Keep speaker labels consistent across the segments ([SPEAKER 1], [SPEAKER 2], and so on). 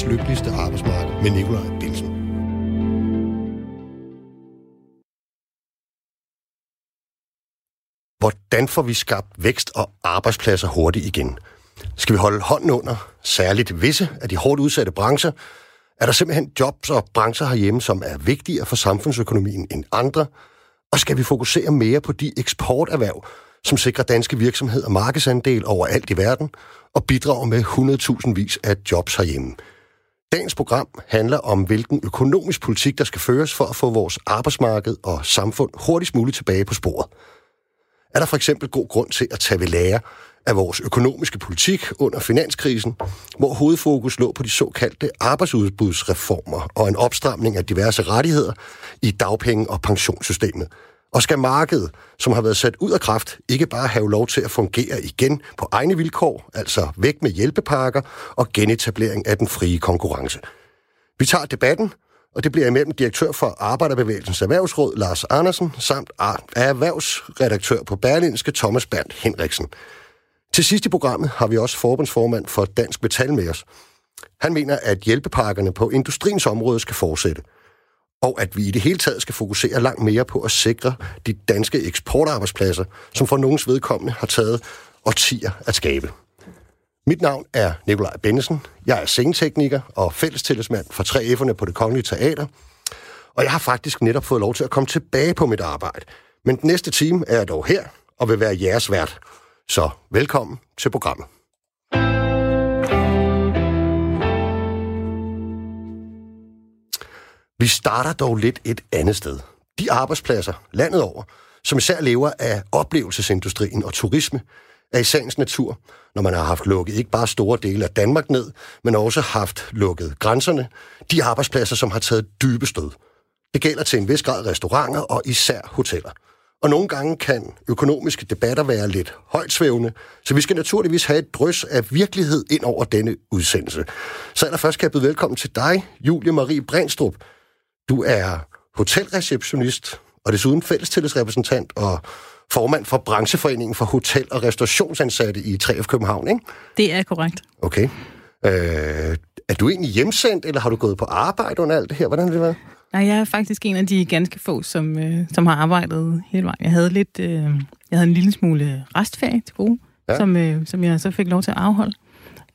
[SPEAKER 1] verdens lykkeligste arbejdsmarked med Nikolaj Bilsen. Hvordan får vi skabt vækst og arbejdspladser hurtigt igen? Skal vi holde hånden under særligt visse af de hårdt udsatte brancher? Er der simpelthen jobs og brancher herhjemme, som er vigtigere for samfundsøkonomien end andre? Og skal vi fokusere mere på de eksporterhverv, som sikrer danske virksomheder markedsandel overalt i verden og bidrager med 100.000 vis af jobs herhjemme? Dagens program handler om, hvilken økonomisk politik, der skal føres for at få vores arbejdsmarked og samfund hurtigst muligt tilbage på sporet. Er der for eksempel god grund til at tage ved lære af vores økonomiske politik under finanskrisen, hvor hovedfokus lå på de såkaldte arbejdsudbudsreformer og en opstramning af diverse rettigheder i dagpenge- og pensionssystemet. Og skal markedet, som har været sat ud af kraft, ikke bare have lov til at fungere igen på egne vilkår, altså væk med hjælpepakker og genetablering af den frie konkurrence. Vi tager debatten, og det bliver imellem direktør for Arbejderbevægelsens Erhvervsråd, Lars Andersen, samt erhvervsredaktør på Berlinske, Thomas Berndt Henriksen. Til sidst i programmet har vi også forbundsformand for Dansk Metal med os. Han mener, at hjælpepakkerne på industriens område skal fortsætte, og at vi i det hele taget skal fokusere langt mere på at sikre de danske eksportarbejdspladser, som for nogens vedkommende har taget årtier at skabe. Mit navn er Nikolaj Bennesen. Jeg er scenetekniker og fællestillidsmand for 3F'erne på det Kongelige Teater. Og jeg har faktisk netop fået lov til at komme tilbage på mit arbejde. Men den næste time er jeg dog her og vil være jeres vært. Så velkommen til programmet. Vi starter dog lidt et andet sted. De arbejdspladser landet over, som især lever af oplevelsesindustrien og turisme, er i sagens natur, når man har haft lukket ikke bare store dele af Danmark ned, men også haft lukket grænserne, de arbejdspladser, som har taget dybe stød. Det gælder til en vis grad restauranter og især hoteller. Og nogle gange kan økonomiske debatter være lidt højt svævende, så vi skal naturligvis have et drys af virkelighed ind over denne udsendelse. Så allerførst kan jeg byde velkommen til dig, Julie Marie Brandstrup. Du er hotelreceptionist og desuden fællestillidsrepræsentant og formand for brancheforeningen for hotel- og restaurationsansatte i 3F København, ikke?
[SPEAKER 2] Det er korrekt.
[SPEAKER 1] Okay. Øh, er du egentlig hjemsendt, eller har du gået på arbejde under alt det her? Hvordan har det været?
[SPEAKER 2] Nej, jeg er faktisk en af de ganske få, som, øh, som har arbejdet hele vejen. Jeg havde lidt, øh, jeg havde en lille smule restferie til gode, ja. som, øh, som jeg så fik lov til at afholde.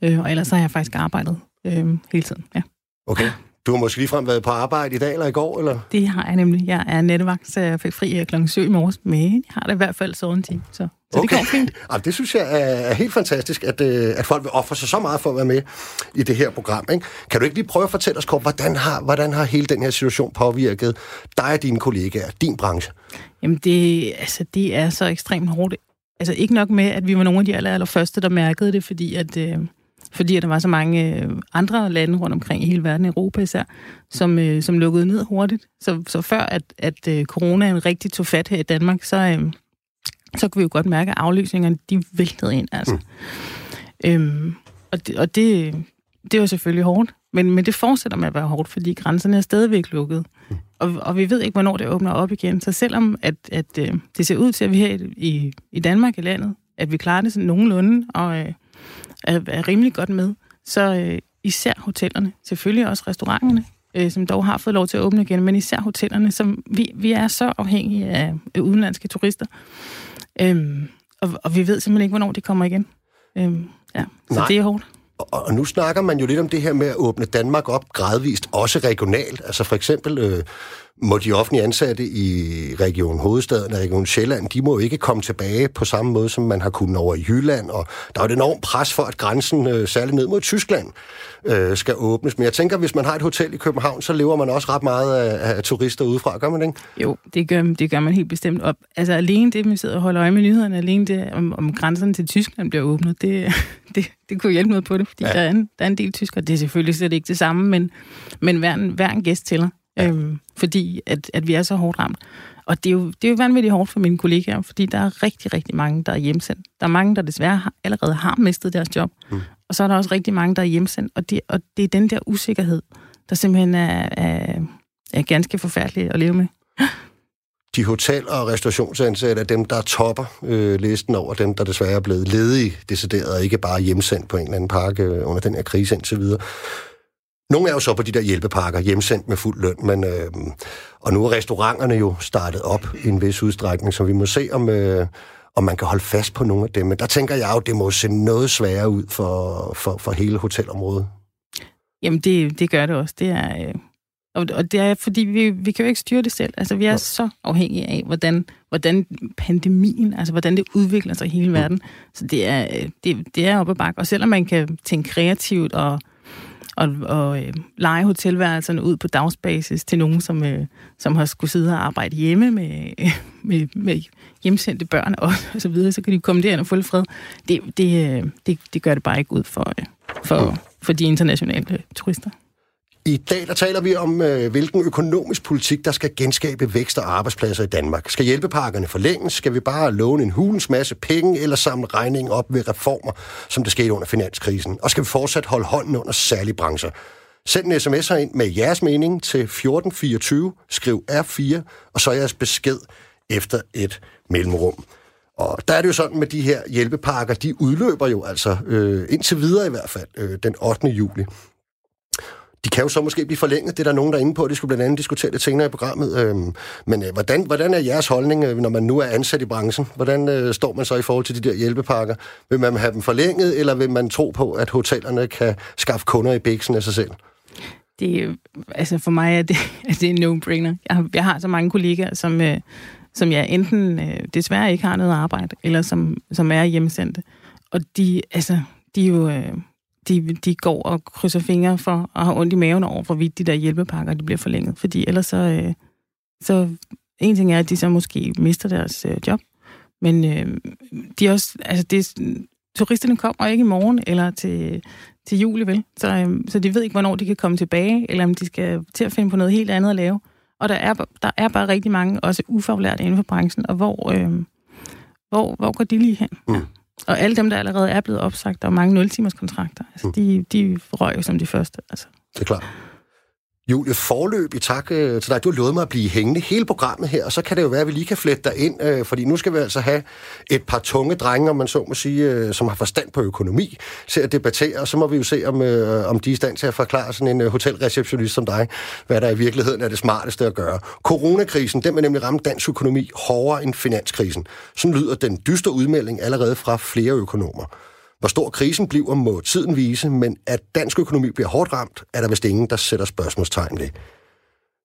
[SPEAKER 2] Øh, og ellers har jeg faktisk arbejdet øh, hele tiden, ja.
[SPEAKER 1] Okay. Du har måske ligefrem været på arbejde i dag eller i går, eller?
[SPEAKER 2] Det har jeg nemlig. Jeg er nettevagt, så jeg fik fri her klokken 7 i morges, men jeg har det i hvert fald sådan en time, så, så okay. det går fint.
[SPEAKER 1] Jamen, det synes jeg er helt fantastisk, at, øh, at folk vil ofre sig så meget for at være med i det her program. Ikke? Kan du ikke lige prøve at fortælle os kort, hvordan har, hvordan har hele den her situation påvirket dig og dine kollegaer, din branche?
[SPEAKER 2] Jamen, det, altså, det er så ekstremt hårdt. Altså ikke nok med, at vi var nogle af de aller, aller første, der mærkede det, fordi at... Øh, fordi der var så mange øh, andre lande rundt omkring i hele verden, Europa især, som, øh, som lukkede ned hurtigt. Så, så før at, at øh, coronaen rigtig tog fat her i Danmark, så, øh, så kunne vi jo godt mærke, at aflysningerne de væltede ind. Altså. Mm. Øhm, og det, og det, det var selvfølgelig hårdt, men, men det fortsætter med at være hårdt, fordi grænserne er stadigvæk lukket. Mm. Og, og vi ved ikke, hvornår det åbner op igen. Så selvom at, at, at det ser ud til, at vi her i, i Danmark i landet, at vi klarer det sådan nogenlunde, og... Øh, er, er rimelig godt med. Så øh, især hotellerne, selvfølgelig også restauranterne, øh, som dog har fået lov til at åbne igen, men især hotellerne, som vi, vi er så afhængige af, af udenlandske turister. Øhm, og, og vi ved simpelthen ikke, hvornår de kommer igen. Øhm, ja, så Nej. det er hårdt.
[SPEAKER 1] Og, nu snakker man jo lidt om det her med at åbne Danmark op gradvist, også regionalt. Altså for eksempel øh, må de offentlige ansatte i Region Hovedstaden og Region Sjælland, de må ikke komme tilbage på samme måde, som man har kunnet over i Jylland. Og der er et enormt pres for, at grænsen, øh, særligt ned mod Tyskland, øh, skal åbnes. Men jeg tænker, hvis man har et hotel i København, så lever man også ret meget af, af turister udefra. Gør man det ikke?
[SPEAKER 2] Jo, det gør, det gør man helt bestemt. Og, altså alene det, vi sidder og holder øje med nyhederne, alene det, om, om grænserne til Tyskland bliver åbnet, det, det, det kunne hjælpe noget på det, fordi ja. der, er en, der er en del tyskere. Det er selvfølgelig slet ikke det samme, men, men hver, en, hver en gæst tæller. Ja. Øhm, fordi at, at vi er så hårdt ramt. Og det er, jo, det er jo vanvittigt hårdt for mine kollegaer, fordi der er rigtig, rigtig mange, der er hjemsendt. Der er mange, der desværre har, allerede har mistet deres job. Mm. Og så er der også rigtig mange, der er hjemsendt. Og det, og det er den der usikkerhed, der simpelthen er, er, er ganske forfærdelig at leve med.
[SPEAKER 1] De hotel- og restaurationsansatte er dem, der topper øh, listen over dem, der desværre er blevet ledige, decideret, og ikke bare hjemsendt på en eller anden pakke under den her krise indtil videre. Nogle er jo så på de der hjælpepakker, hjemsendt med fuld løn, men, øh, og nu er restauranterne jo startet op i en vis udstrækning, så vi må se, om, øh, om man kan holde fast på nogle af dem. Men der tænker jeg jo, det må se noget sværere ud for, for, for hele hotelområdet.
[SPEAKER 2] Jamen, det, det gør det også. Det er, øh, og, og det er, fordi vi, vi kan jo ikke styre det selv. Altså, vi er ja. så afhængige af, hvordan, hvordan pandemien, altså hvordan det udvikler sig i hele verden. Så det er, øh, det, det er op ad bakke. Og selvom man kan tænke kreativt og og, og øh, lege hotelværelserne ud på dagsbasis til nogen, som, øh, som har skulle sidde og arbejde hjemme med, øh, med, med hjemsendte børn og, og så videre, så kan de komme derind og få lidt fred. Det, det, øh, det, det gør det bare ikke ud for, øh, for, for de internationale turister.
[SPEAKER 1] I dag der taler vi om, øh, hvilken økonomisk politik, der skal genskabe vækst og arbejdspladser i Danmark. Skal hjælpepakkerne forlænges? Skal vi bare låne en hulens masse penge eller samle regningen op ved reformer, som det skete under finanskrisen? Og skal vi fortsat holde hånden under særlige brancher? Send en sms ind med jeres mening til 1424, skriv R4, og så jeres besked efter et mellemrum. Og der er det jo sådan med de her hjælpepakker, de udløber jo altså øh, indtil videre i hvert fald øh, den 8. juli. De kan jo så måske blive forlænget. Det er der nogen, der er inde på. Det skulle blandt andet diskutere det senere i programmet. Øhm, men øh, hvordan, hvordan er jeres holdning, øh, når man nu er ansat i branchen? Hvordan øh, står man så i forhold til de der hjælpepakker? Vil man have dem forlænget, eller vil man tro på, at hotellerne kan skaffe kunder i bæksen af sig selv?
[SPEAKER 2] Det, øh, altså for mig er det, er det en no-brainer. Jeg har, jeg har så mange kollegaer, som, øh, som jeg enten øh, desværre ikke har noget arbejde, eller som, som er hjemmesendte. Og de, altså, de er jo... Øh, de, de går og krydser fingre for at have ondt i maven over, hvorvidt de der hjælpepakker de bliver forlænget. Fordi ellers så, øh, så en ting er, at de så måske mister deres øh, job, men øh, de også, altså det, turisterne kommer ikke i morgen eller til, til juli, vel? Så, øh, så de ved ikke, hvornår de kan komme tilbage, eller om de skal til at finde på noget helt andet at lave. Og der er, der er bare rigtig mange, også ufaglærte inden for branchen, og hvor, øh, hvor, hvor går de lige hen? Mm. Og alle dem, der allerede er blevet opsagt, der er mange 0-timers kontrakter, altså, mm. de, de røg jo som de første. Altså.
[SPEAKER 1] Det er klart. Julie, forløb i tak øh, til dig. Du har lovet mig at blive hængende hele programmet her, og så kan det jo være, at vi lige kan flette dig ind, øh, fordi nu skal vi altså have et par tunge drenge, om man så må sige, øh, som har forstand på økonomi, til at debattere, og så må vi jo se, om, øh, om de er i stand til at forklare sådan en øh, hotelreceptionist som dig, hvad der i virkeligheden er det smarteste at gøre. Coronakrisen, den vil nemlig ramme dansk økonomi hårdere end finanskrisen. Sådan lyder den dystre udmelding allerede fra flere økonomer. Hvor stor krisen bliver, må tiden vise, men at dansk økonomi bliver hårdt ramt, er der vist ingen, der sætter spørgsmålstegn ved.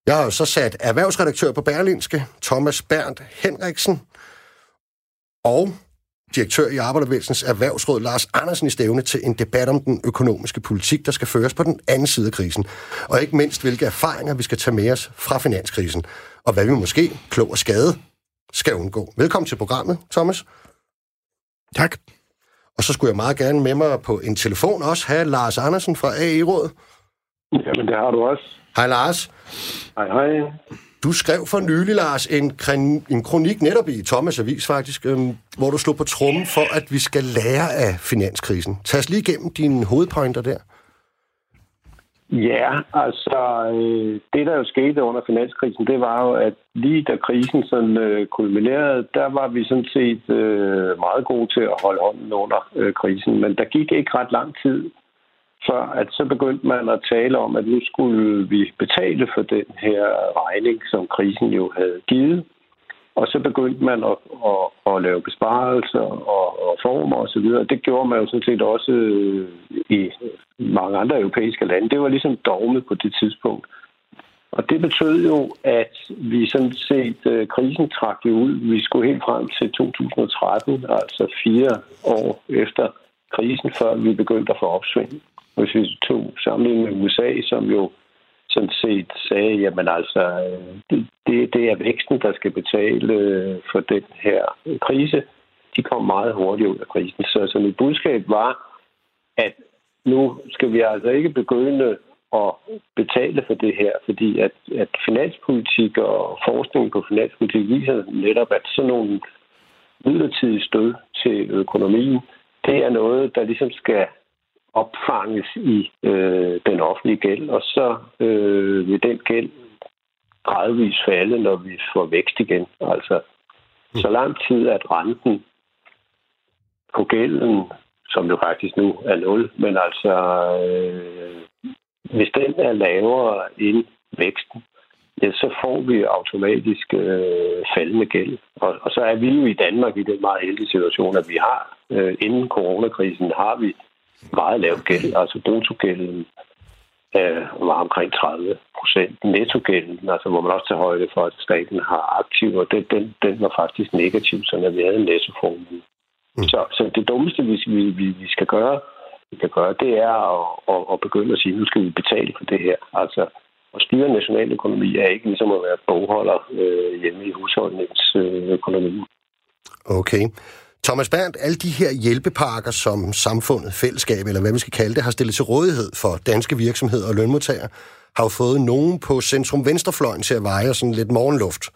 [SPEAKER 1] Jeg har jo så sat erhvervsredaktør på Berlinske, Thomas Berndt Henriksen, og direktør i Arbejdervæsens Erhvervsråd Lars Andersen i stævne til en debat om den økonomiske politik, der skal føres på den anden side af krisen. Og ikke mindst, hvilke erfaringer vi skal tage med os fra finanskrisen, og hvad vi måske, klog og skade, skal undgå. Velkommen til programmet, Thomas.
[SPEAKER 3] Tak.
[SPEAKER 1] Og så skulle jeg meget gerne med mig på en telefon også have Lars Andersen fra AI Råd.
[SPEAKER 3] Jamen, det har du også.
[SPEAKER 1] Hej Lars.
[SPEAKER 3] Hej, hej.
[SPEAKER 1] Du skrev for nylig, Lars, en, en kronik netop i Thomas Avis faktisk, øhm, hvor du slog på trummen for, at vi skal lære af finanskrisen. Tag os lige igennem dine hovedpointer der.
[SPEAKER 3] Ja, altså øh, det der jo skete under finanskrisen, det var jo, at lige da krisen sådan øh, kulminerede, der var vi sådan set øh, meget gode til at holde hånden under øh, krisen. Men der gik ikke ret lang tid, før at så begyndte man at tale om, at nu skulle vi betale for den her regning, som krisen jo havde givet. Og så begyndte man at, at, at lave besparelser og, og former osv. Det gjorde man jo sådan set også øh, i mange andre europæiske lande. Det var ligesom dogmet på det tidspunkt. Og det betød jo, at vi sådan set, øh, krisen trak jo ud. Vi skulle helt frem til 2013, altså fire år efter krisen, før vi begyndte at få opsving. Hvis vi tog sammenligning med USA, som jo sådan set sagde, jamen altså, øh, det, det er væksten, der skal betale øh, for den her krise. De kom meget hurtigt ud af krisen. Så, så mit budskab var, at nu skal vi altså ikke begynde at betale for det her, fordi at, at finanspolitik og forskning på finanspolitik viser netop, at sådan nogle midlertidige stød til økonomien, det er noget, der ligesom skal opfanges i øh, den offentlige gæld, og så øh, vil den gæld gradvist falde, når vi får vækst igen. Altså, så lang tid, at renten på gælden, som jo faktisk nu er nul, men altså, øh, hvis den er lavere end væksten, ja, så får vi automatisk øh, faldende gæld. Og, og så er vi jo i Danmark i den meget heldige situation, at vi har, øh, inden coronakrisen, har vi meget lav gæld. Altså brutogælden øh, var omkring 30 procent. Nettogælden, altså hvor man også tager højde for, at staten har aktiver, den, den, den var faktisk negativ, så vi havde en nettoformue. Mm. Så, så det dummeste, vi, vi, vi skal gøre, vi kan gøre, det er at, at, at begynde at sige, nu skal vi betale for det her. Altså, at styre nationaløkonomi er ikke ligesom at være bogholder øh, hjemme i husholdningsøkonomien.
[SPEAKER 1] Okay. Thomas Berndt, alle de her hjælpepakker, som samfundet, fællesskab, eller hvad vi skal kalde det, har stillet til rådighed for danske virksomheder og lønmodtagere, har jo fået nogen på centrum-venstrefløjen til at veje sådan lidt morgenluft.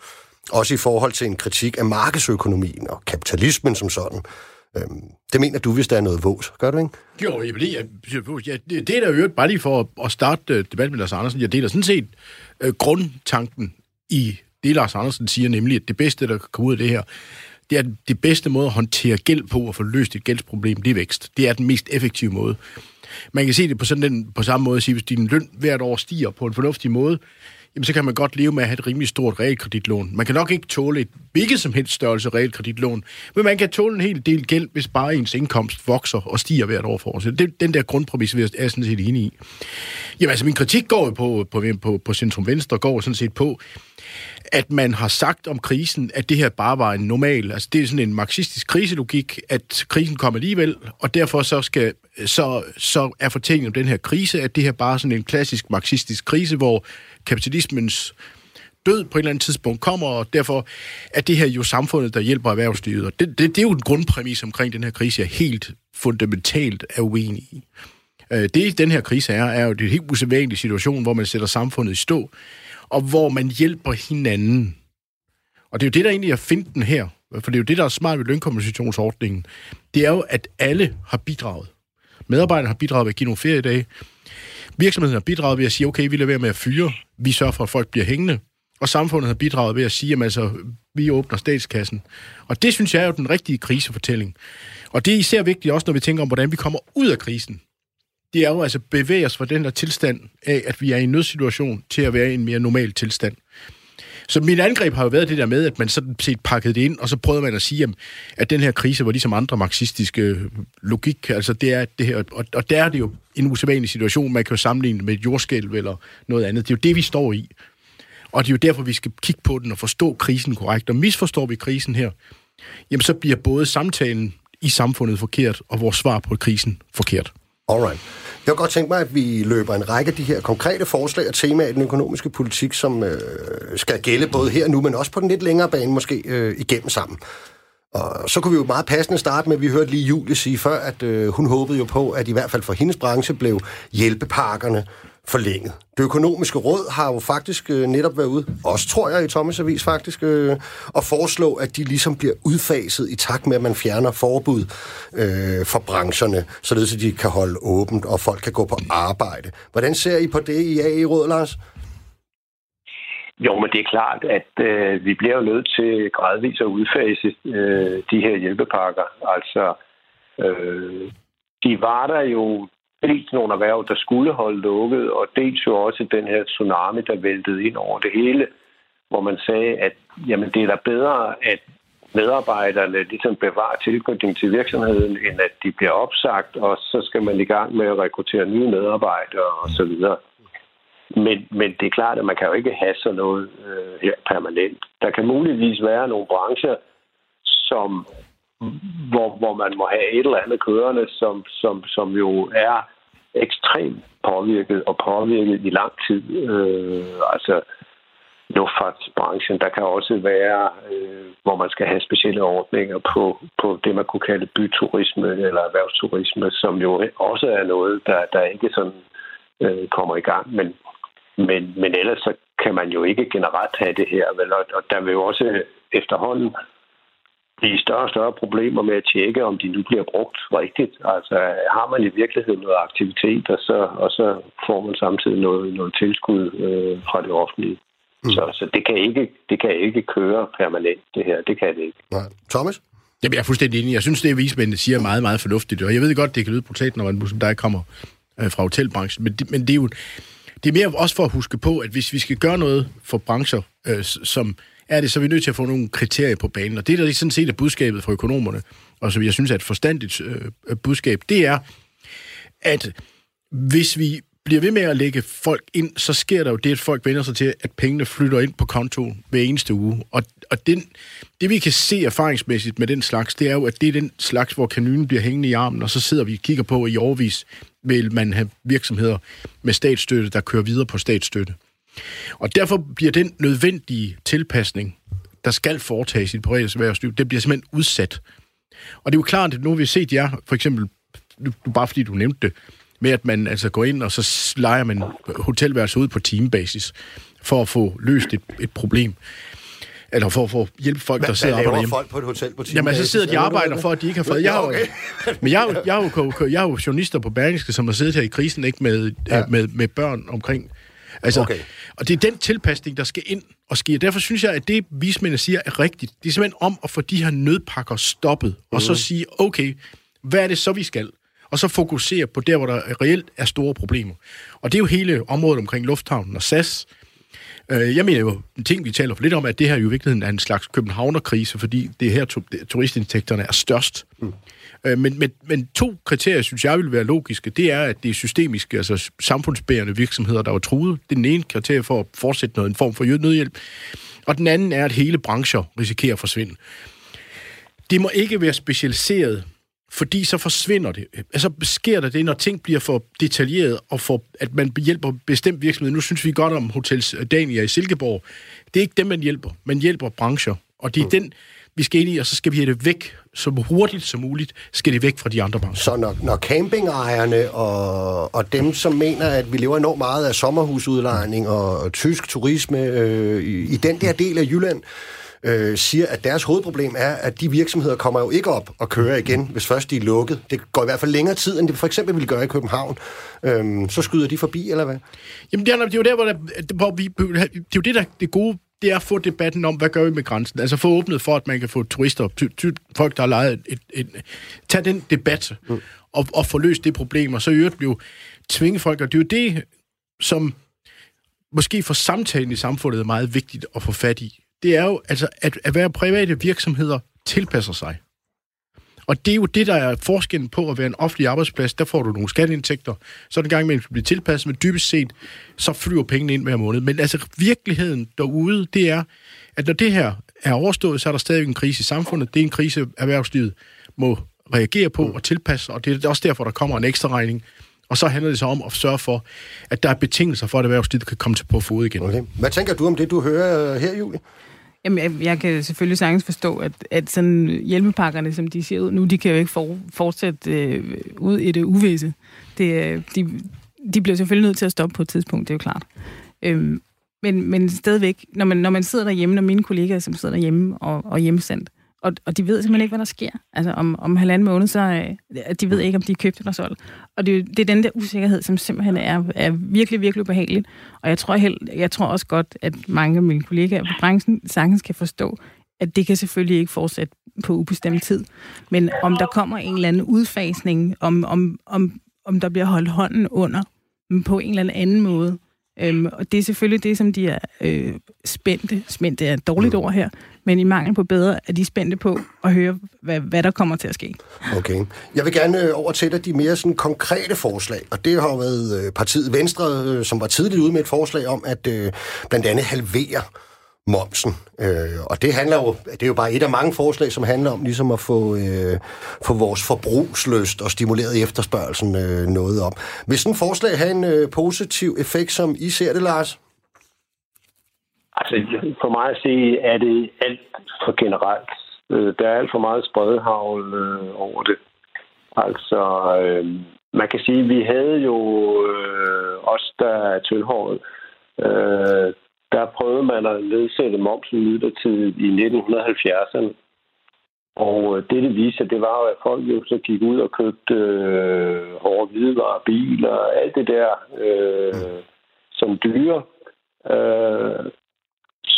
[SPEAKER 1] Også i forhold til en kritik af markedsøkonomien og kapitalismen som sådan. Øhm, det mener du, hvis der er noget vås, gør du ikke?
[SPEAKER 4] Jo, jeg, jeg, jeg, det, det er der øvrigt bare lige for at starte øh, debatten med Lars Andersen. Jeg deler sådan set øh, grundtanken i det, Lars Andersen siger, nemlig, at det bedste, der kan komme ud af det her, det er det bedste måde at håndtere gæld på og få løst et gældsproblem, det er vækst. Det er den mest effektive måde. Man kan se det på, sådan den, på samme måde at sige, hvis din løn hvert år stiger på en fornuftig måde, jamen så kan man godt leve med at have et rimelig stort realkreditlån. Man kan nok ikke tåle et hvilket som helst størrelse realkreditlån, men man kan tåle en hel del gæld, hvis bare ens indkomst vokser og stiger hvert år for os. Det, den der grundpræmis er jeg sådan set enig i. Jamen altså, min kritik går jo på, på, på, på Centrum Venstre, går sådan set på, at man har sagt om krisen, at det her bare var en normal, altså det er sådan en marxistisk kriselogik, at krisen kommer alligevel, og derfor så, skal, så, så er fortællingen om den her krise, at det her bare er sådan en klassisk marxistisk krise, hvor kapitalismens død på et eller andet tidspunkt kommer, og derfor er det her jo samfundet, der hjælper erhvervslivet. Og det, det, det er jo en grundpræmis omkring den her krise, jeg helt fundamentalt er uenig i. Øh, det, den her krise er, er jo det helt usædvanlige situation, hvor man sætter samfundet i stå, og hvor man hjælper hinanden. Og det er jo det, der egentlig er finten her, for det er jo det, der er smart ved lønkompensationsordningen. Det er jo, at alle har bidraget. Medarbejderne har bidraget ved at give nogle feriedage. Virksomheden har bidraget ved at sige, okay, vi lader være med at fyre. Vi sørger for, at folk bliver hængende. Og samfundet har bidraget ved at sige, at altså, vi åbner statskassen. Og det synes jeg er jo den rigtige krisefortælling. Og det er især vigtigt også, når vi tænker om, hvordan vi kommer ud af krisen det er jo altså bevæge os fra den der tilstand af, at vi er i en nødsituation, til at være i en mere normal tilstand. Så mit angreb har jo været det der med, at man sådan set pakkede det ind, og så prøvede man at sige, at den her krise var ligesom andre marxistiske øh, logik. Altså det er det her, og, og der er det jo en usædvanlig situation, man kan jo sammenligne med et jordskælv eller noget andet. Det er jo det, vi står i. Og det er jo derfor, vi skal kigge på den og forstå krisen korrekt. Og misforstår vi krisen her, jamen så bliver både samtalen i samfundet forkert, og vores svar på krisen forkert.
[SPEAKER 1] Alright. Jeg kunne godt tænke mig, at vi løber en række af de her konkrete forslag og temaer i den økonomiske politik, som øh, skal gælde både her og nu, men også på den lidt længere bane måske øh, igennem sammen. Og så kunne vi jo meget passende starte med, at vi hørte lige Julie sige før, at øh, hun håbede jo på, at i hvert fald for hendes branche blev hjælpepakkerne forlænget. Det økonomiske råd har jo faktisk øh, netop været ude, også tror jeg i Thomas Avis faktisk, øh, og foreslå, at de ligesom bliver udfaset i takt med, at man fjerner forbud øh, for brancherne, således at de kan holde åbent, og folk kan gå på arbejde. Hvordan ser I på det i AI Råd, Lars?
[SPEAKER 3] Jo, men det er klart, at øh, vi bliver jo nødt til gradvist at udfase øh, de her hjælpepakker. Altså, øh, de var der jo dels nogle erhverv, der skulle holde lukket, og dels jo også den her tsunami, der væltede ind over det hele, hvor man sagde, at jamen, det er da bedre, at medarbejderne ligesom bevarer tilknytning til virksomheden, end at de bliver opsagt, og så skal man i gang med at rekruttere nye medarbejdere osv. Men, men det er klart, at man kan jo ikke have sådan noget øh, her permanent. Der kan muligvis være nogle brancher, som hvor, hvor man må have et eller andet kørende, som, som, som jo er ekstremt påvirket og påvirket i lang tid. Øh, altså luftfartsbranchen. Der kan også være, øh, hvor man skal have specielle ordninger på, på det, man kunne kalde byturisme eller erhvervsturisme, som jo også er noget, der, der ikke sådan øh, kommer i gang. Men, men, men ellers så kan man jo ikke generelt have det her. Vel? Og, og der vil jo også efterhånden blive større og større problemer med at tjekke, om de nu bliver brugt rigtigt. Altså har man i virkeligheden noget aktivitet, og så, og så får man samtidig noget, noget tilskud øh, fra det offentlige. Mm. Så, så det, kan ikke, det kan ikke køre permanent, det her. Det kan det ikke.
[SPEAKER 1] Nej. Thomas?
[SPEAKER 4] Jamen, jeg er fuldstændig enig. Jeg synes, det vismændene siger meget, meget fornuftigt. Og jeg ved godt, det kan lyde brutalt, når man som dig kommer øh, fra hotelbranchen. Men det, men det er jo det er mere også for at huske på, at hvis vi skal gøre noget for brancher, øh, som er det, så er vi nødt til at få nogle kriterier på banen. Og det, der sådan set er budskabet fra økonomerne, og som jeg synes er et forstandigt øh, øh, budskab, det er, at hvis vi bliver ved med at lægge folk ind, så sker der jo det, at folk vender sig til, at pengene flytter ind på kontoen hver eneste uge. Og, og den, det, vi kan se erfaringsmæssigt med den slags, det er jo, at det er den slags, hvor kanylen bliver hængende i armen, og så sidder vi og kigger på, i overvis vil man have virksomheder med statsstøtte, der kører videre på statsstøtte. Og derfor bliver den nødvendige tilpasning, der skal foretages i det private erhvervsliv, det bliver simpelthen udsat. Og det er jo klart, at nu har vi set jer, for eksempel, bare fordi du nævnte det, med at man altså går ind, og så leger man hotelværelser ud på teambasis, for at få løst et, et problem. Eller for, at hjælpe folk,
[SPEAKER 1] hvad,
[SPEAKER 4] der sidder og arbejder hjemme.
[SPEAKER 1] folk på et hotel på teambasis?
[SPEAKER 4] Jamen, så sidder de og arbejder for, at de ikke har fået... Jeg har, okay. men jeg, jeg, jeg, jeg, jeg, jeg er jo journalister på Berlingske, som har siddet her i krisen, ikke med, ja. med, med børn omkring Altså, okay. Og det er den tilpasning, der skal ind og ske. Derfor synes jeg, at det vismændene siger er rigtigt. Det er simpelthen om at få de her nødpakker stoppet, mm. og så mhm. sige, okay, hvad er det så, vi skal? Og så fokusere på der, hvor der reelt er store problemer. Og det er jo hele området omkring lufthavnen og SAS. Øh, jeg mener jo, en ting, vi taler for lidt om, at det her jo i virkeligheden er en slags københavnerkrise, fordi det her turistindtægterne er størst. Mm. Øh, men, men, men to kriterier, synes jeg, vil være logiske. Det er, at det er systemiske, altså samfundsbærende virksomheder, der er truet. Det er den ene kriterie for at fortsætte noget, en form for nødhjælp. Og den anden er, at hele brancher risikerer at forsvinde. Det må ikke være specialiseret, fordi så forsvinder det. Altså sker der det, når ting bliver for detaljeret, og for, at man hjælper bestemt virksomhed. Nu synes vi godt om Hotels Dania i Silkeborg. Det er ikke dem, man hjælper. Man hjælper brancher. Og det er mm. den, vi skal ind i, og så skal vi have det væk så hurtigt som muligt, skal det væk fra de andre brancher.
[SPEAKER 1] Så når, når campingejerne og, og dem, som mener, at vi lever enormt meget af sommerhusudlejning og, og tysk turisme øh, i, i den der del af Jylland, øh, siger, at deres hovedproblem er, at de virksomheder kommer jo ikke op og kører igen, hvis først de er lukket. Det går i hvert fald længere tid, end det for eksempel ville gøre i København. Øh, så skyder de forbi, eller hvad?
[SPEAKER 4] Jamen, det er, det er jo der, hvor, der, hvor vi, det er jo det, der det gode det er at få debatten om, hvad gør vi med grænsen? Altså få åbnet for, at man kan få turister, ty, ty, folk, der har lejet et, et, et tag den debat mm. og, og få løst det problem, og så i øvrigt blive tvinge folk, og det er jo det, som måske for samtalen i samfundet er meget vigtigt at få fat i. Det er jo altså, at, at være private virksomheder tilpasser sig. Og det er jo det, der er forskellen på at være en offentlig arbejdsplads. Der får du nogle skatteindtægter, så den gang med bliver tilpasset, men dybest set, så flyver pengene ind hver måned. Men altså, virkeligheden derude, det er, at når det her er overstået, så er der stadig en krise i samfundet. Det er en krise, erhvervslivet må reagere på og tilpasse, og det er også derfor, der kommer en ekstra regning. Og så handler det så om at sørge for, at der er betingelser for, at erhvervslivet kan komme til på fod igen. Okay.
[SPEAKER 1] Hvad tænker du om det, du hører øh, her, Julie?
[SPEAKER 2] Jamen, jeg, jeg kan selvfølgelig sagtens forstå, at, at sådan hjælpepakkerne, som de ser ud nu, de kan jo ikke for, fortsætte øh, ud i det uvisse. Det, øh, de, de bliver selvfølgelig nødt til at stoppe på et tidspunkt, det er jo klart. Øhm, men, men stadigvæk, når man, når man sidder derhjemme, når mine kollegaer, som sidder derhjemme og, og hjemmesendt, og, og de ved simpelthen ikke, hvad der sker. Altså om, om halvanden måned, så øh, de ved ikke, om de er købt eller solgt. Og det, det er den der usikkerhed, som simpelthen er, er virkelig, virkelig ubehageligt. Og jeg tror, helt, jeg tror også godt, at mange af mine kollegaer på branchen sagtens kan forstå, at det kan selvfølgelig ikke fortsætte på ubestemt tid. Men om der kommer en eller anden udfasning, om, om, om, om der bliver holdt hånden under på en eller anden måde, Øhm, og det er selvfølgelig det, som de er øh, spændte, spændte er et dårligt mm. ord her, men i mangel på bedre er de spændte på at høre, hvad, hvad der kommer til at ske.
[SPEAKER 1] Okay. Jeg vil gerne øh, over til dig de mere sådan konkrete forslag, og det har været øh, partiet Venstre, øh, som var tidligt ude med et forslag om at øh, blandt andet halvere momsen. Øh, og det handler jo, det er jo bare et af mange forslag, som handler om ligesom at få, øh, få vores forbrugsløst og stimuleret efterspørgelsen øh, noget op. Vil sådan et forslag have en øh, positiv effekt, som I ser det, Lars?
[SPEAKER 3] Altså, for mig at se, er det alt for generelt. Øh, der er alt for meget spredhavl øh, over det. Altså, øh, man kan sige, at vi havde jo øh, os, der er tyndhåret, øh, der prøvede man at nedsætte momsen midlertidigt i 1970'erne. Og øh, det, det viste det var jo, at folk jo så gik ud og købte øh, hårde hvidevarer, biler, alt det der, øh, som dyre. Øh,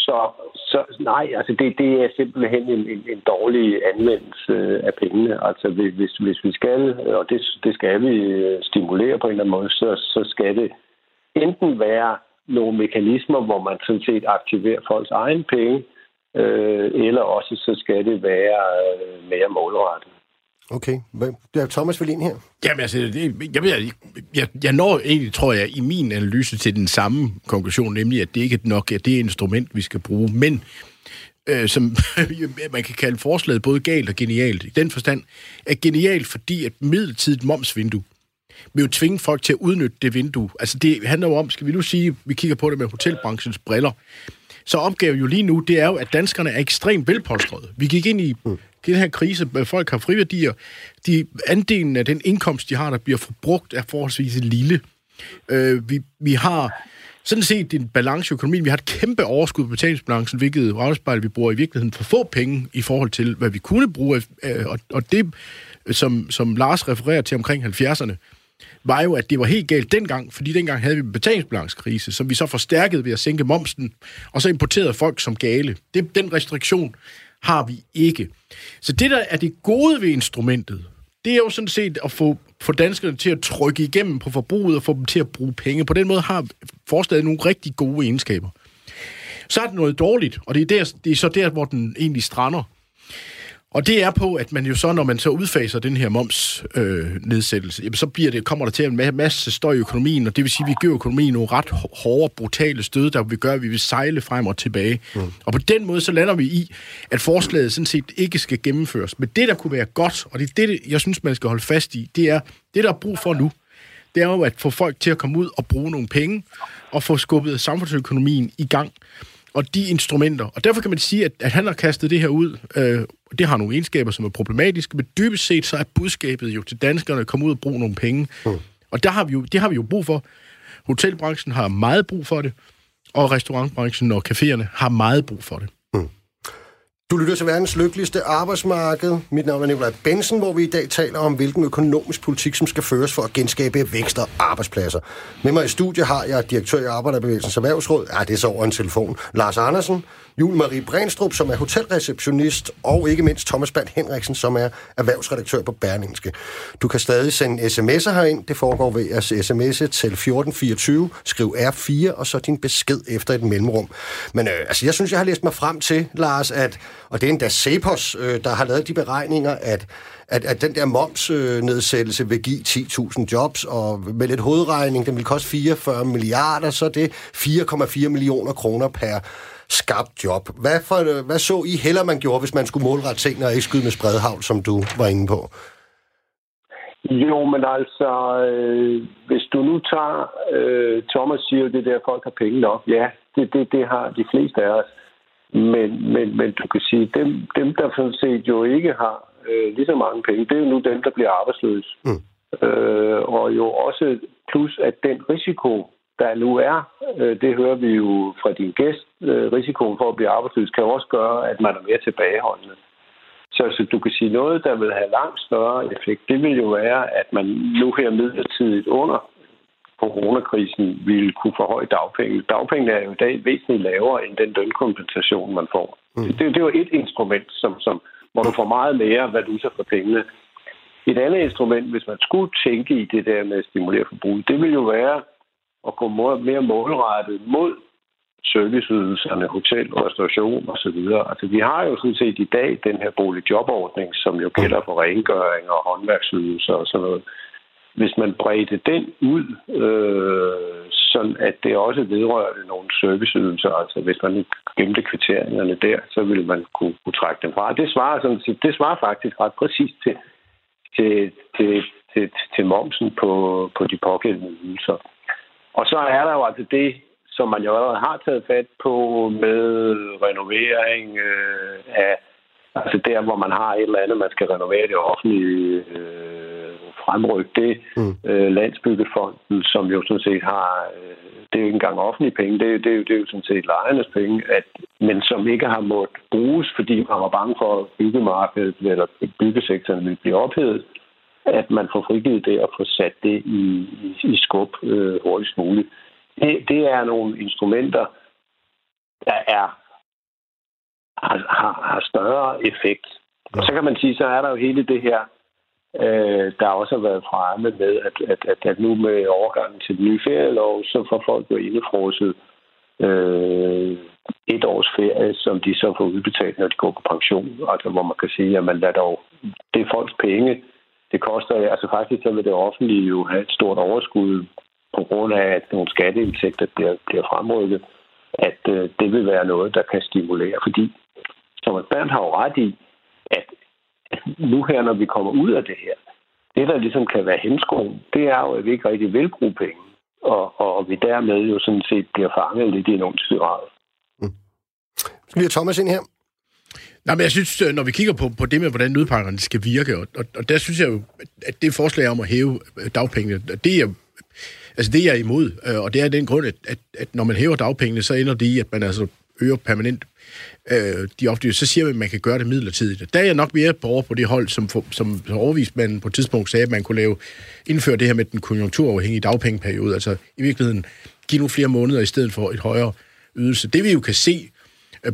[SPEAKER 3] Så, så nej, altså det, det er simpelthen en, en, en dårlig anvendelse af pengene. Altså hvis, hvis vi skal, og det, det skal vi øh, stimulere på en eller anden måde, så, så skal det enten være nogle mekanismer, hvor man sådan set aktiverer folks egen penge, øh, eller også så skal det være øh, mere målrettet.
[SPEAKER 1] Okay. Det er Thomas Velin her.
[SPEAKER 4] Jamen altså, det, jeg, jeg, jeg, jeg når egentlig, tror jeg, i min analyse til den samme konklusion, nemlig at det ikke er nok er det instrument, vi skal bruge, men øh, som man kan kalde forslaget både galt og genialt. I den forstand er genialt, fordi et midlertidigt momsvindue vil jo tvinge folk til at udnytte det vindue. Altså det handler jo om, skal vi nu sige, vi kigger på det med hotelbranchens briller, så opgaven jo lige nu, det er jo, at danskerne er ekstremt velpolstrede. Vi gik ind i mm. den her krise, folk har friværdier. De, andelen af den indkomst, de har, der bliver forbrugt, er forholdsvis lille. Øh, vi, vi har sådan set en balance i økonomien. Vi har et kæmpe overskud på betalingsbalancen, hvilket afspejler, vi bruger i virkeligheden for få penge i forhold til, hvad vi kunne bruge. Øh, og, og det, som, som Lars refererer til omkring 70'erne, var jo, at det var helt galt dengang, fordi dengang havde vi en betalingsbalancekrise, som vi så forstærkede ved at sænke momsen, og så importerede folk som gale. Det, den restriktion har vi ikke. Så det, der er det gode ved instrumentet, det er jo sådan set at få, få danskerne til at trykke igennem på forbruget og få dem til at bruge penge. På den måde har forslaget nogle rigtig gode egenskaber. Så er det noget dårligt, og det er, der, det er så der, hvor den egentlig strander. Og det er på, at man jo så, når man så udfaser den her momsnedsættelse, øh, så bliver det, kommer der til en masse støj i økonomien, og det vil sige, at vi giver økonomien nogle ret hårde, brutale stød, der vil gøre, at vi vil sejle frem og tilbage. Mm. Og på den måde, så lander vi i, at forslaget sådan set ikke skal gennemføres. Men det, der kunne være godt, og det er det, jeg synes, man skal holde fast i, det er, det der er brug for nu, det er jo at få folk til at komme ud og bruge nogle penge, og få skubbet samfundsøkonomien i gang og de instrumenter. Og derfor kan man sige, at, at han har kastet det her ud. Øh, det har nogle egenskaber, som er problematiske, men dybest set så er budskabet jo til danskerne at komme ud og bruge nogle penge. Mm. Og der har vi jo, det har vi jo brug for. Hotelbranchen har meget brug for det, og restaurantbranchen og caféerne har meget brug for det.
[SPEAKER 1] Du lytter til verdens lykkeligste arbejdsmarked. Mit navn er Nikolaj Bensen, hvor vi i dag taler om, hvilken økonomisk politik, som skal føres for at genskabe vækst og arbejdspladser. Med mig i studiet har jeg direktør i Arbejderbevægelsens Erhvervsråd, ja, det er så over en telefon, Lars Andersen, Jul Marie Brænstrup, som er hotelreceptionist, og ikke mindst Thomas Band Henriksen, som er erhvervsredaktør på Berlingske. Du kan stadig sende sms'er herind. Det foregår ved at sms'e til 1424, skriv R4, og så din besked efter et mellemrum. Men øh, altså, jeg synes, jeg har læst mig frem til, Lars, at, og det er endda Cepos, øh, der har lavet de beregninger, at at, at den der momsnedsættelse øh, vil give 10.000 jobs, og med lidt hovedregning, den vil koste 44 milliarder, så det 4,4 millioner kroner per skabt job. Hvad, for, hvad så I heller man gjorde, hvis man skulle målrette tingene og ikke skyde med spredhavl, som du var inde på?
[SPEAKER 3] Jo, men altså, øh, hvis du nu tager, øh, Thomas siger jo det der, folk har penge nok. Ja, det, det, det har de fleste af os. Men, men, men du kan sige, dem, dem der sådan set jo ikke har øh, lige så mange penge, det er jo nu dem, der bliver arbejdsløse. Mm. Øh, og jo også plus, at den risiko, der nu er, øh, det hører vi jo fra din gæst, øh, risikoen for at blive arbejdsløs kan også gøre, at man er mere tilbageholdende. Så, så du kan sige noget, der vil have langt større effekt, det vil jo være, at man nu her midlertidigt under coronakrisen ville kunne forhøje dagpenge. Dagpengene er jo i dag væsentligt lavere end den lønkompensation, man får. Mm. Det, det er jo et instrument, som, som, hvor du får meget mere valuta for pengene. Et andet instrument, hvis man skulle tænke i det der med at stimulere forbruget, det vil jo være at gå mere målrettet mod serviceydelserne, hotel, restauration osv. Altså, vi har jo sådan set i dag den her boligjobordning, som jo gælder for rengøring og håndværksydelser og sådan noget. Hvis man bredte den ud, øh, sådan at det også vedrørte nogle serviceydelser, altså hvis man gemte kvitteringerne der, så ville man kunne, kunne trække dem fra. Det svarer, sådan, det svarer faktisk ret præcist til, til, til, til, til momsen på, på de pågældende ydelser. Og så er der jo altså det, som man jo allerede har taget fat på med renovering øh, af, altså der, hvor man har et eller andet, man skal renovere det offentlige øh, fremrykke det. Mm. Øh, Landsbyggefonden, som jo sådan set har, øh, det er jo ikke engang offentlige penge, det, det, er jo, det er jo sådan set lejernes penge, at, men som ikke har måttet bruges, fordi man var bange for, at byggemarkedet eller byggesektoren ville blive ophedet at man får frigivet det og får sat det i, i, i skub øh, hurtigst muligt. Det, det er nogle instrumenter, der er har, har, har større effekt. Og så kan man sige, så er der jo hele det her, øh, der også har været fremme med, at, at, at, at nu med overgangen til den nye ferielov, så får folk jo indefrosset øh, et års ferie, som de så får udbetalt, når de går på pension. Altså hvor man kan sige, at man lader dog, det er folks penge. Det koster, altså faktisk så vil det offentlige jo have et stort overskud på grund af, at nogle skatteindtægter bliver, bliver fremrykket, at øh, det vil være noget, der kan stimulere. Fordi, som Bernd har jo ret i, at, at nu her, når vi kommer ud af det her, det, der ligesom kan være hemskoen, det er jo, at vi ikke rigtig vil bruge penge og, og vi dermed jo sådan set bliver fanget lidt i en ond spiral. Mm.
[SPEAKER 1] Skal vi have Thomas ind her?
[SPEAKER 4] Nej, men jeg synes, øh, når vi kigger på, på det med, hvordan nødpakkerne skal virke, og, og, og der synes jeg jo, at det forslag om at hæve øh, dagpengene, det er altså det er jeg imod, øh, og det er den grund, at, at, at når man hæver dagpengene, så ender det i, at man altså øger permanent øh, de offentlige, så siger man, at man kan gøre det midlertidigt. Der er jeg nok mere på på det hold, som, for, som overvismanden på et tidspunkt sagde, at man kunne lave, indføre det her med den konjunkturafhængige dagpengeperiode, altså i virkeligheden give nu flere måneder i stedet for et højere ydelse. Det vi jo kan se